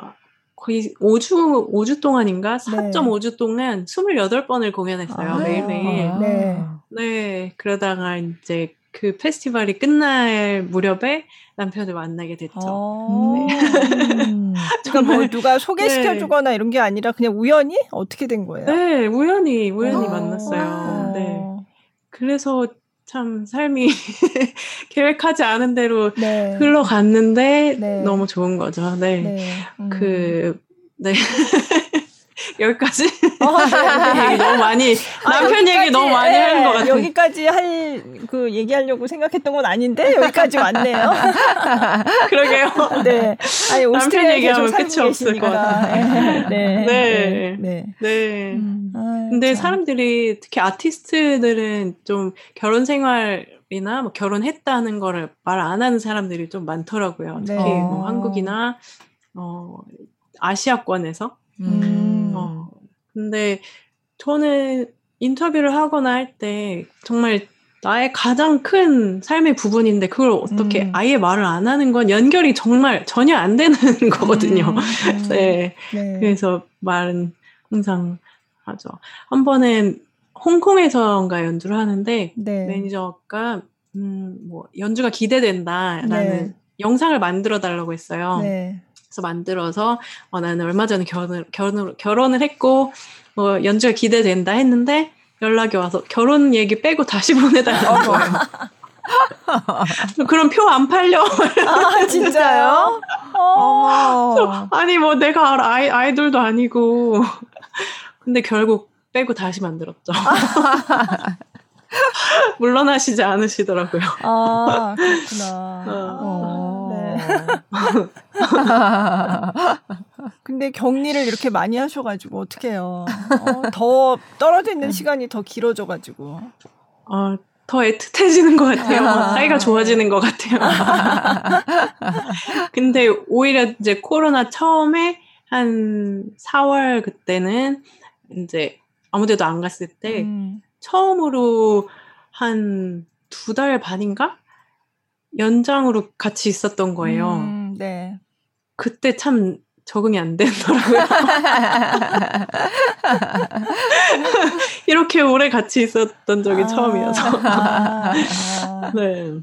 거의 5주, 5주 동안인가? 4.5주 동안 28번을 공연했어요, 아, 매일매일. 네. 네. 그러다가 이제 그 페스티벌이 끝날 무렵에 남편을 만나게 됐죠. 아~ 네. 그러니까 뭐 누가 소개시켜주거나 네. 이런 게 아니라 그냥 우연히 어떻게 된 거예요? 네, 우연히 우연히 아~ 만났어요. 네. 그래서 참 삶이 계획하지 않은 대로 네. 흘러갔는데 네. 너무 좋은 거죠. 네. 네. 음. 그, 네. 여기까지 어, 네, 네. 너무 많이 아, 남편 아, 얘기 너무 많이 하는 것 같아요. 여기까지 할 그 얘기하려고 생각했던 건 아닌데 여기까지 왔네요. 그러게요. 네. 아니 남편 얘기하면 끝이 없을 것 같아요. 네. 네. 네. 네. 음, 근데 참. 사람들이 특히 아티스트들은 좀 결혼 생활 이나 뭐 결혼했다는 거를 말 안 하는 사람들이 좀 많더라고요. 특히 네. 뭐 한국이나 어 아시아권에서. 음. 어, 근데 저는 인터뷰를 하거나 할 때 정말 나의 가장 큰 삶의 부분인데 그걸 어떻게 음. 아예 말을 안 하는 건 연결이 정말 전혀 안 되는 거거든요. 음. 음. 네. 네. 그래서 말은 항상 하죠. 한 번은 홍콩에서인가 연주를 하는데 네. 매니저가 음, 뭐 연주가 기대된다라는 네. 영상을 만들어 달라고 했어요. 네. 그래서 만들어서 어, 나는 얼마 전에 결혼을 결혼을 결혼을 했고 어, 연주가 기대된다 했는데 연락이 와서 결혼 얘기 빼고 다시 보내달라고 거예요. 그럼 표 안 팔려. 아, 진짜요? 어. 아니, 뭐, 내가 아이, 아이돌도 아니고. 근데 결국 빼고 다시 만들었죠. 물러나시지 않으시더라고요. 아, 그렇구나. 어. 어. 네. 근데 격리를 이렇게 많이 하셔가지고 어떡해요. 어, 더 떨어져 있는 시간이 더 길어져가지고. 어, 더 애틋해지는 것 같아요. 사이가 좋아지는 것 같아요. 근데 오히려 이제 코로나 처음에 한 4월 그때는 이제 아무 데도 안 갔을 때 음. 처음으로 한 두 달 반인가 연장으로 같이 있었던 거예요. 음, 네. 그때 참 적응이 안 되더라고요. 이렇게 오래 같이 있었던 적이 아, 처음이어서. 아, 아. 네.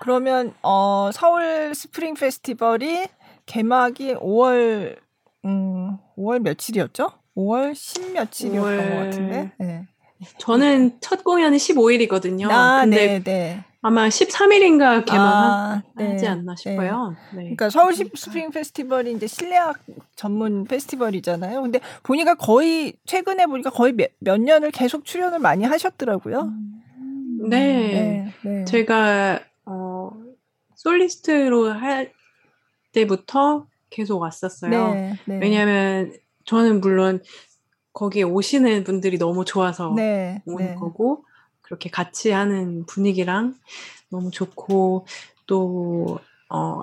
그러면 어 서울 스프링 페스티벌이 개막이 5월 음 5월 며칠이었죠? 5월 10 며칠이었던 5월... 것 같은데. 네. 저는 첫 공연이 15일이거든요. 아, 근데 네, 네. 아마 13일인가 개막하지 아, 네, 않나 싶어요. 네. 그러니까 서울 스프링 페스티벌이 이제 실내악 전문 페스티벌이잖아요. 근데 보니까 거의 최근에 보니까 거의 몇, 몇 년을 계속 출연을 많이 하셨더라고요. 음. 네. 네. 제가 어 솔리스트로 할 때부터 계속 왔었어요. 왜냐하면 저는 물론 거기에 오시는 분들이 너무 좋아서 네, 오는 네. 거고 그렇게 같이 하는 분위기랑 너무 좋고 또 어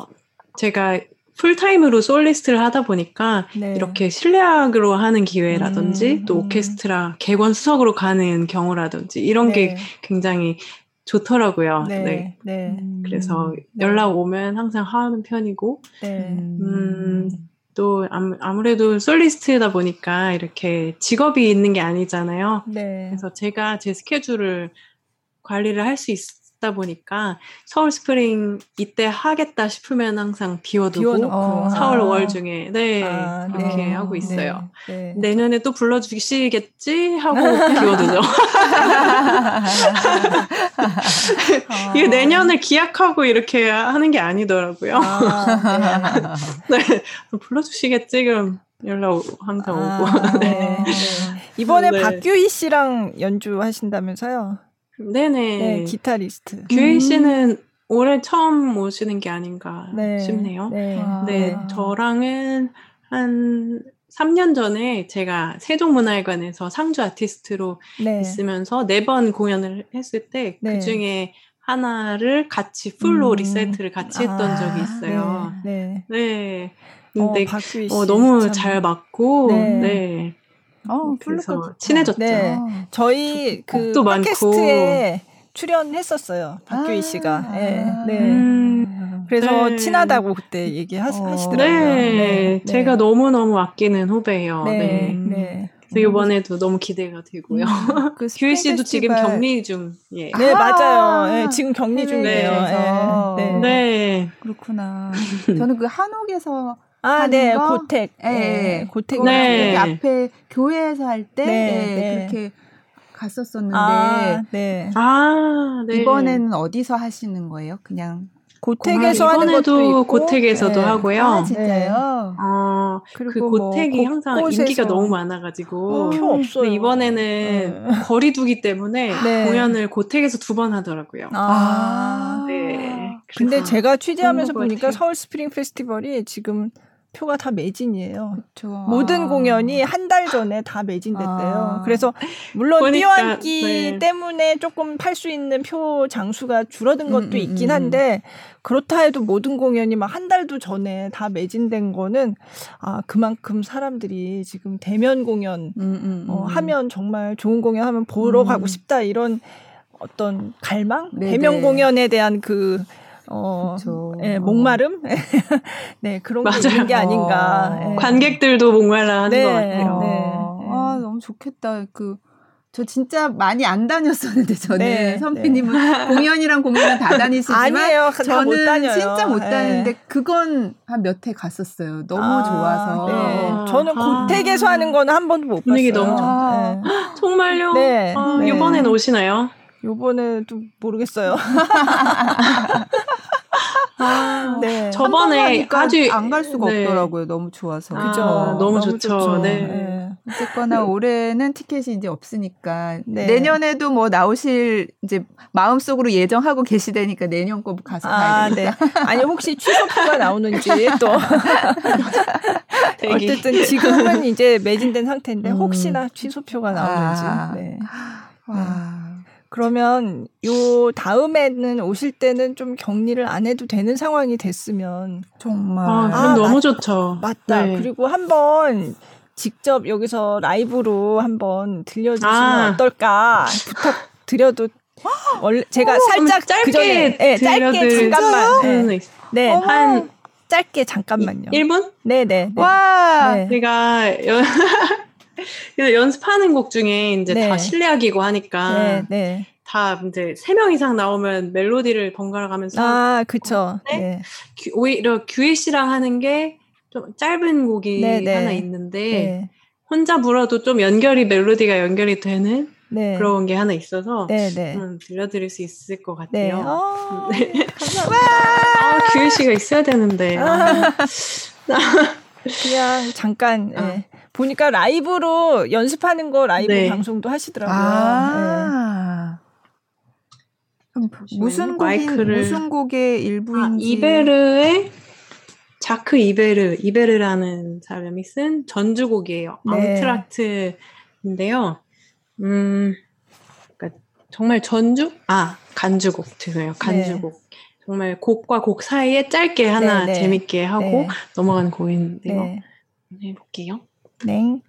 제가 풀타임으로 솔리스트를 하다 보니까 네. 이렇게 실내악으로 하는 기회라든지 음, 또 음. 오케스트라 객원 수석으로 가는 경우라든지 이런 네. 게 굉장히 좋더라고요. 네. 네. 네. 그래서 네. 연락 오면 항상 하는 편이고, 네. 음, 또 아무래도 솔리스트다 보니까 이렇게 직업이 있는 게 아니잖아요. 네. 그래서 제가 제 스케줄을 관리를 할 수 있, 다 보니까 서울 스프링 이때 하겠다 싶으면 항상 비워두고 비워놓고. 4월, 5월 중에 네 아, 그렇게 네. 하고 있어요. 네. 네. 내년에 또 불러주시겠지 하고 비워두죠. 이게 내년을 기약하고 이렇게 하는 게 아니더라고요. 아, 네. 네. 불러주시겠지 그럼 연락 항상 아, 오고. 네. 이번에 박규희 씨랑 연주하신다면서요? 네네. 네, 기타리스트. 규희 음. 씨는 올해 처음 오시는 게 아닌가 네. 싶네요. 네. 아. 네, 저랑은 한 3년 전에 제가 세종문화회관에서 상주 아티스트로 네. 있으면서 네 번 공연을 했을 때 네. 그중에 하나를 같이 풀로 음. 리세트를 같이 했던 아, 적이 있어요. 네. 네. 네. 근데 어, 어, 너무 참. 잘 맞고 네. 네. 어, 그래서 친해졌죠. 네. 저희 그 팟캐스트에 출연했었어요. 박규희 아, 씨가. 네. 네. 음, 그래서 네. 친하다고 그때 얘기하시더라고요. 네. 네. 네. 제가 너무너무 아끼는 후배예요. 네. 네. 네. 그래서 이번에도 너무 기대가 되고요. 음, 그 규희 씨도 지금 격리 중. 예. 네, 맞아요. 네, 지금 격리 중이에요. 네. 네. 그렇구나. 저는 그 한옥에서 아, 네, 거? 고택. 예, 네, 고택. 네. 앞에 교회에서 할때 네, 네, 네, 그렇게 갔었었는데. 아, 네. 아, 네. 이번에는 어디서 하시는 거예요? 그냥 고택에서 하는 것도 있고 고택에서도 네. 하고요. 아, 진짜요? 어, 그뭐 고택이 뭐 항상 인기가 너무 많아가지고 어, 표 없어요. 이번에는 네. 거리두기 때문에 네. 공연을 고택에서 두 번 하더라고요. 아, 네. 근데 제가 취재하면서 보니까 서울 스프링 페스티벌이 지금 표가 다 매진이에요. 그쵸. 모든 공연이 한 달 전에 다 매진됐대요. 아. 그래서 물론 띄어앉기 네. 때문에 조금 팔 수 있는 표 장수가 줄어든 것도 음, 음, 있긴 음. 한데 그렇다 해도 모든 공연이 막 한 달도 전에 다 매진된 거는 아 그만큼 사람들이 지금 대면 공연 음, 음 어, 음. 하면 정말 좋은 공연 하면 보러 가고 싶다 이런 어떤 갈망 네네. 대면 공연에 대한 그 어, 예, 목마름? 네, 그런 맞아요. 게 있는 게 아닌가. 어. 예. 관객들도 목말라 하는 네, 것 같아요. 네. 아, 너무 좋겠다. 그, 저 진짜 많이 안 다녔었는데 저는 네, 선배님은 네. 공연이랑 공연은 다 다니시지만 아니에요. 저는 못 진짜 못 네. 다니는데 네. 그건 한 몇 회 갔었어요. 너무 아, 좋아서. 네. 저는 아. 고택에서 하는 거는 한 번도 못 분위기 봤어요. 분위기 너무 좋아. 네. 정말요? 네. 아, 이번엔 오시나요? 요번에 좀 모르겠어요. 아, 네. 저번에 아주 안 갈 수가 네. 없더라고요. 너무 좋아서. 아, 그죠. 너무, 너무, 좋죠. 좋죠. 네. 네. 어쨌거나 올해는 티켓이 이제 없으니까 네. 내년에도 뭐 나오실 이제 마음속으로 예정하고 계시다니까 내년 거 가서 아, 네. 아니 혹시 취소표가 나오는지 또 어쨌든 지금은 이제 매진된 상태인데 음. 혹시나 취소표가 나오는지. 아. 네. 와. 그러면 요 다음에는 오실 때는 좀 격리를 안 해도 되는 상황이 됐으면 정말 아, 그럼 아, 너무 맞, 좋죠. 맞다. 네. 그리고 한번 직접 여기서 라이브로 한번 들려주시면 아. 어떨까 부탁드려도 원래 제가 오, 살짝 짧게 그전에 네, 짧게 잠깐만 네, 네. 한 짧게 잠깐만요. 1분? 네, 네. 네. 와, 네. 제가 연습하는 곡 중에 이제 네. 다 실내악이고 하니까 네, 네. 다 이제 세 명 이상 나오면 멜로디를 번갈아 가면서 아 그쵸 네. 오히려 규희 씨랑 하는 게 좀 짧은 곡이 네, 네. 하나 있는데 네. 혼자 불어도 좀 연결이 멜로디가 연결이 되는 네. 그런 게 하나 있어서 음, 들려드릴 수 있을 것 같아요. 어, 네. 감사합니다. 아, 규희 씨가 있어야 되는데. 아. 그냥 잠깐 아. 보니까 라이브로 연습하는 거 라이브 네. 방송도 하시더라고요. 아. 네. 무슨 곡이 무슨 곡의 일부인지 아, 이베르의 자크 이베르 이베르라는 사람이 쓴 전주곡이에요. 네. 앙트라트인데요. 음, 그러니까 정말 전주 아 간주곡 죄송해요. 간주곡. 네. 정말 곡과 곡 사이에 짧게 하나 네, 네. 재밌게 하고 네. 넘어가는 곡인데요. 네. 해볼게요. 네.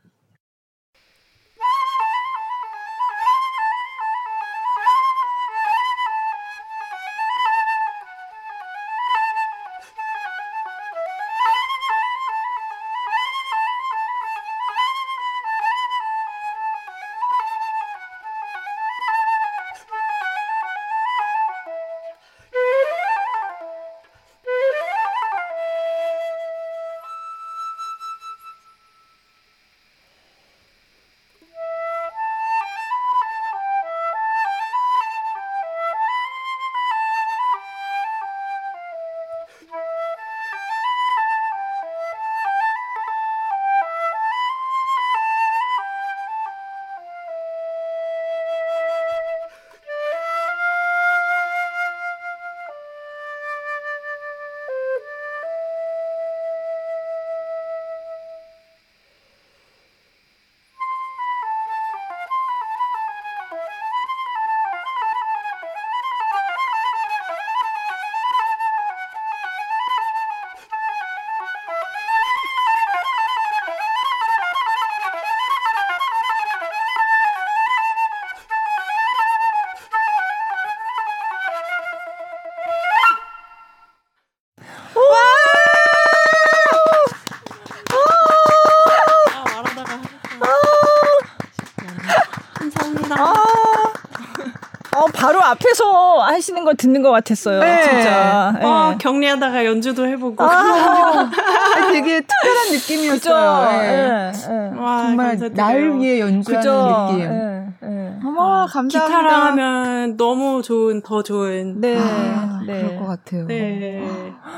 하시는 거 듣는 것 같았어요. 네. 진짜. 네. 아, 격리하다가 연주도 해보고. 아, 되게 특별한 느낌이었어요. 네. 네. 와, 정말 감사드려요. 날 위해 연주하는 그죠? 느낌. 네. 네. 어머, 감사합니다. 기타라 하면 너무 좋은, 더 좋은. 네. 아, 네. 그럴 것 같아요. 네.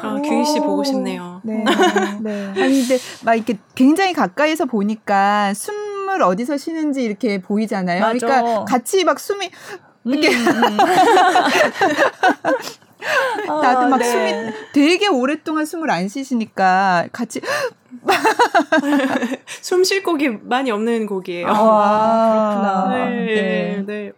아, 규희 씨 보고 싶네요. 네. 네. 아니, 근데 막 이렇게 굉장히 가까이서 보니까 숨을 어디서 쉬는지 이렇게 보이잖아요. 맞아. 그러니까 같이 막 숨이 이렇게 음, 음. 나도 막 아, 네. 숨이 되게 오랫동안 숨을 안 쉬시니까 같이 숨 쉴 곡이 많이 없는 곡이에요. 아, 그렇구나. 네, 네. 네.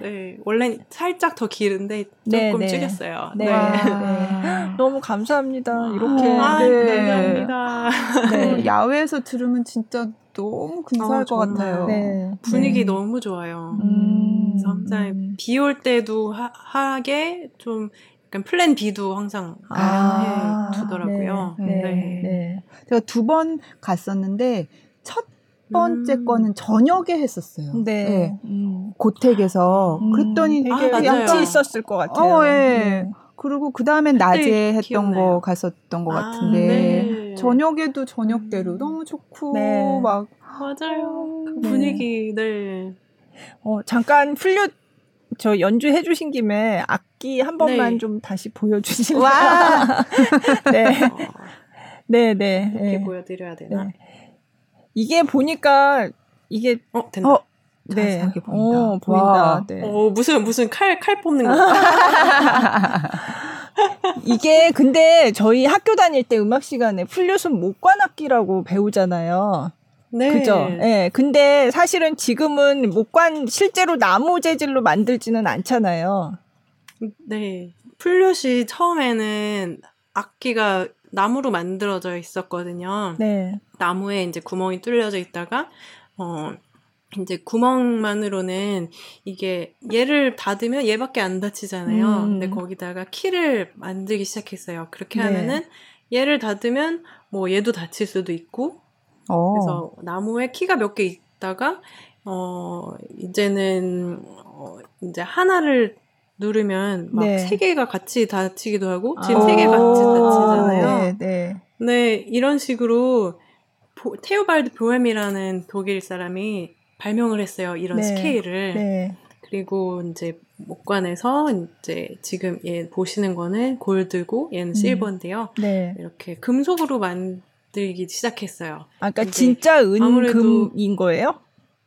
네. 원래 살짝 더 길은데 네, 조금 네, 줄였어요. 네. 네. 네. 너무 감사합니다. 이렇게. 아, 네. 감사합니다. 네. 야외에서 들으면 진짜 너무 근사할 아, 것 같아요. 네. 분위기 네. 너무 좋아요. 음. 그래서 항상 비올 때도 하, 게좀 약간 플랜 B도 항상 마련해 아, 두더라고요. 네. 네. 네. 네. 제가 두 번 갔었는데 첫 번째 음. 거는 저녁에 했었어요. 네. 네. 음. 고택에서 음. 그랬더니 되게 아, 같이 있었을 것 같아요. 어, 예. 그리고 그 다음엔 낮에 네, 했던 기억나요. 거 갔었던 것 아, 같은데 네. 저녁에도 저녁대로 음. 너무 좋고 네. 막 맞아요 그 분위기 네. 어 잠깐 플룻 저 연주해 주신 김에 악기 한 번만 네. 좀 다시 보여주시면 와 네. 네, 네. 이렇게 네. 보여드려야 되나? 네. 이게 보니까 이게 어 된다. 어, 네. 보인다. 어, 보인다. 네. 어, 무슨 무슨 칼칼 뽑는 거. 이게 근데 저희 학교 다닐 때 음악 시간에 플룻은 목관악기라고 배우잖아요. 네. 그죠? 예. 네. 근데 사실은 지금은 목관 실제로 나무 재질로 만들지는 않잖아요. 네. 플룻이 처음에는 악기가 나무로 만들어져 있었거든요. 네. 나무에 이제 구멍이 뚫려져 있다가 어 이제 구멍만으로는 이게 얘를 닫으면 얘밖에 안 닫히잖아요. 음. 근데 거기다가 키를 만들기 시작했어요. 그렇게 네. 하면은 얘를 닫으면 뭐 얘도 닫힐 수도 있고 오. 어. 그래서 나무에 키가 몇 개 있다가 어 이제는 어 이제 하나를 누르면 막세 네. 개가 같이 닫히기도 하고 지금 세 개가 같이 닫히잖아요. 네, 네. 네, 이런 식으로 테오발드 보햄이라는 독일 사람이 발명을 했어요. 이런 네. 스케일을. 네. 그리고 이제 목관에서 이제 지금 얘 보시는 거는 골드고 얘는 음. 실버인데요. 네. 이렇게 금속으로 만들기 시작했어요. 아까 그러니까 진짜 은금인 거예요?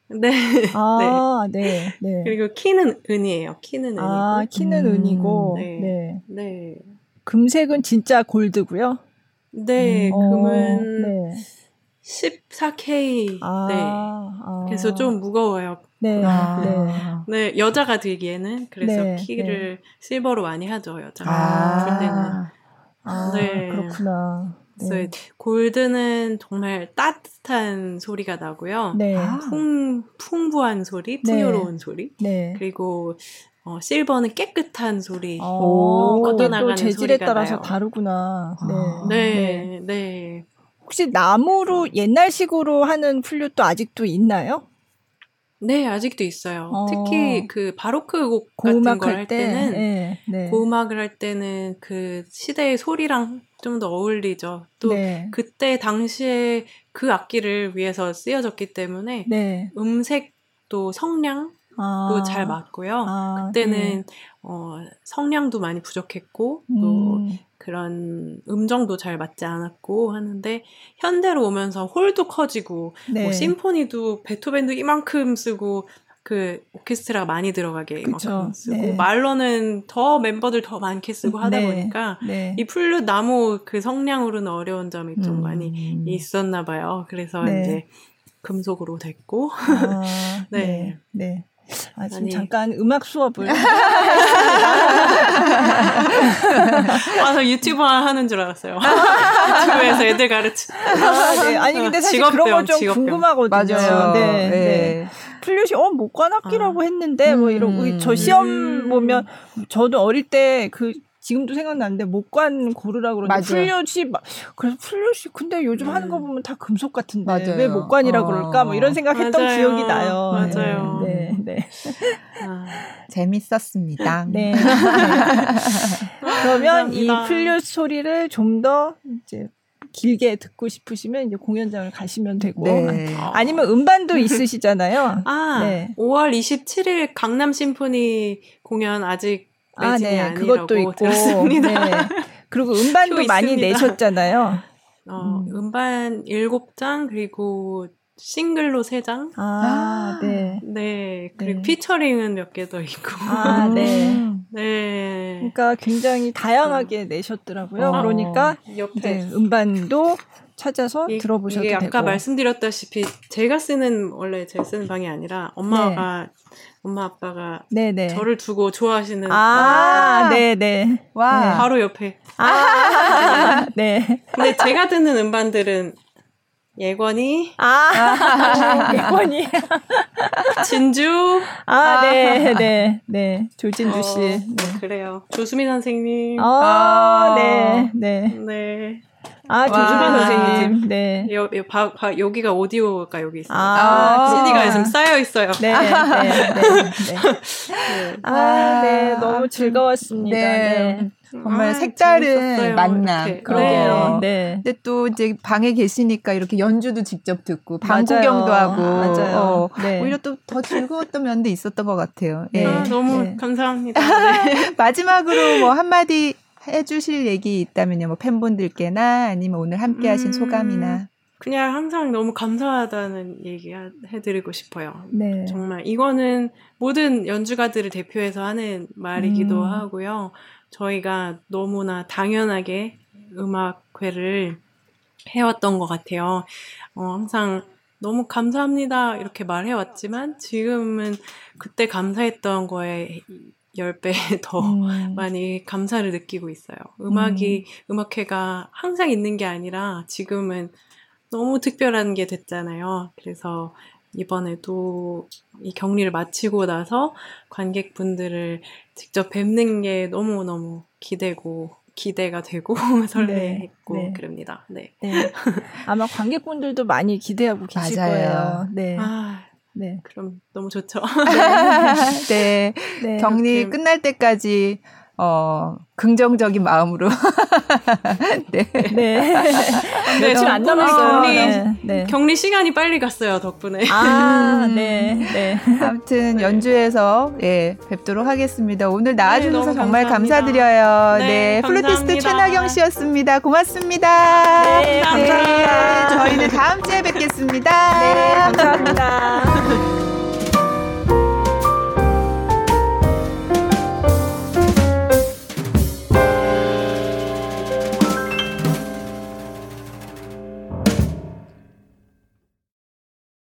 네. 아, 네. 네. 그리고 키는 은이에요. 키는 은이고. 아, 키는 음, 은이고. 네. 네. 네. 금색은 진짜 골드고요. 네, 음, 금은 어, 네. 14K. 아, 네. 아. 그래서 좀 무거워요. 네. 아. 네. 네. 여자가 들기에는 그래서 네. 키를 네. 실버로 많이 하죠 여자가 아. 불 때는. 아, 네. 그렇구나. 그래서 네. 골드는 정말 따뜻한 소리가 나고요. 네. 풍, 풍부한 소리, 네. 풍요로운 소리. 네. 그리고 어, 실버는 깨끗한 소리. 오, 뻗어나가는 재질에 따라서 나요. 다르구나. 네. 네. 네. 혹시 나무로 옛날식으로 하는 플룻도 아직도 있나요? 네, 아직도 있어요. 어. 특히 그 바로크 곡 같은 걸 할 때 는 네, 네. 고음악을 할 때는 그 시대의 소리랑 좀 더 어울리죠. 또 네. 그때 당시에 그 악기를 위해서 쓰여졌기 때문에 네. 음색도 성량도 아. 잘 맞고요. 아, 그때는 네. 어, 성량도 많이 부족했고 또 음. 그런 음정도 잘 맞지 않았고 하는데 현대로 오면서 홀도 커지고 뭐 네. 뭐 심포니도 베토벤도 이만큼 쓰고 그 오케스트라가 많이 들어가게 이만큼 쓰고 네. 말로는 더 멤버들 더 많게 쓰고 하다 네. 보니까 네. 이 플룻 나무 그 성량으로는 어려운 점이 좀 음. 많이 있었나 봐요. 그래서 네. 이제 금속으로 됐고 아, 네. 네. 아, 지금 아니. 잠깐 음악 수업을. 아, 저 유튜버 하는 줄 알았어요. 유튜브에서 애들 가르치. 아, 네. 아니, 근데 사실 그런 건좀 궁금하거든요. 맞아요. 네. 네. 네. 플룻이 어 목관악기라고 아. 했는데 뭐 이러고 음. 저 시험 음. 보면 저도 어릴 때 그 지금도 생각나는데 목관 고르라 그러는데 막 그래서 플룻이 근데 요즘 음. 하는 거 보면 다 금속 같은데 맞아요. 왜 목관이라 어. 그럴까 뭐 이런 생각했던 맞아요. 기억이 나요. 맞아요. 네, 네. 네. 아. 재밌었습니다. 네. 그러면 이 플룻 소리를 좀 더 이제 길게 듣고 싶으시면 이제 공연장을 가시면 되고 네. 아니면 음반도 있으시잖아요. 아, 네. 5월 27일 강남 심포니 공연 아직 아, 네. 그것도 있고. 들었습니다. 네. 그리고 음반도 많이 내셨잖아요. 어, 음. 반 7장 그리고 싱글로 3장. 아, 네. 네. 그리고 네. 피처링은 몇 개 더 있고. 아, 네. 네. 그러니까 굉장히 다양하게 내셨더라고요. 어, 그러니까 옆에 음반도 찾아서 이, 들어보셔도 이게 되고. 아까 말씀드렸다시피 제가 쓰는 원래 제가 쓰는 방이 아니라 엄마가 네. 엄마 아빠가 네네. 저를 두고 좋아하시는 아, 네네. 네. 와. 네. 바로 옆에. 아, 네. 근데 제가 듣는 음반들은 예권이 아, 예권이 진주 아, 네, 네, 네. 조진주 씨. 어, 네. 그래요. 조수미 선생님. 아, 아, 네, 네. 네. 아, 조주빈 선생님. 네. 여, 여, 바, 바, 여기가 오디오가 여기 있어요. 아, 아 CD가 지금 쌓여 있어요. 네, 네, 네, 네. 네. 아, 네. 너무 즐거웠습니다. 네. 네. 정말 아, 색다른. 만남. 이렇게. 그러게요. 네. 근데 또 이제 방에 계시니까 이렇게 연주도 직접 듣고 방 구경도 하고 맞아요. 어, 네. 오히려 또 더 즐거웠던 면도 있었던 것 같아요. 네. 아, 너무 네. 감사합니다. 네. 마지막으로 뭐 한마디 해주실 얘기 있다면요. 뭐 팬분들께나 아니면 오늘 함께 하신 음, 소감이나. 그냥 항상 너무 감사하다는 얘기 해드리고 싶어요. 네. 정말 이거는 모든 연주가들을 대표해서 하는 말이기도 음. 하고요. 저희가 너무나 당연하게 음악회를 해왔던 것 같아요. 어, 항상 너무 감사합니다. 이렇게 말해왔지만 지금은 그때 감사했던 거에 10배 더 음. 많이 감사를 느끼고 있어요. 음악이, 음. 음악회가 항상 있는 게 아니라 지금은 너무 특별한 게 됐잖아요. 그래서 이번에도 이 격리를 마치고 나서 관객분들을 직접 뵙는 게 너무너무 기대고 기대가 되고 설레했고 네, 네. 그럽니다. 네. 네. 아마 관객분들도 많이 기대하고 계실 맞아요. 거예요. 네. 아, 네. 그럼 너무 좋죠. 네. 네. 격리 끝날 때까지 어, 긍정적인 마음으로. 네. 네. 며칠 안 남았어요. 격리, 네. 네. 격리 시간이 빨리 갔어요, 덕분에. 아, 네. 네. 아무튼 네. 연주에서 예, 뵙도록 하겠습니다. 오늘 나와주셔서 네, 정말 감사드려요. 네. 플루티스트 최나경 씨였습니다. 고맙습니다. 네, 감사합니다. 저희는 다음 주에 뵙겠습니다. 네, 감사합니다. 嗯。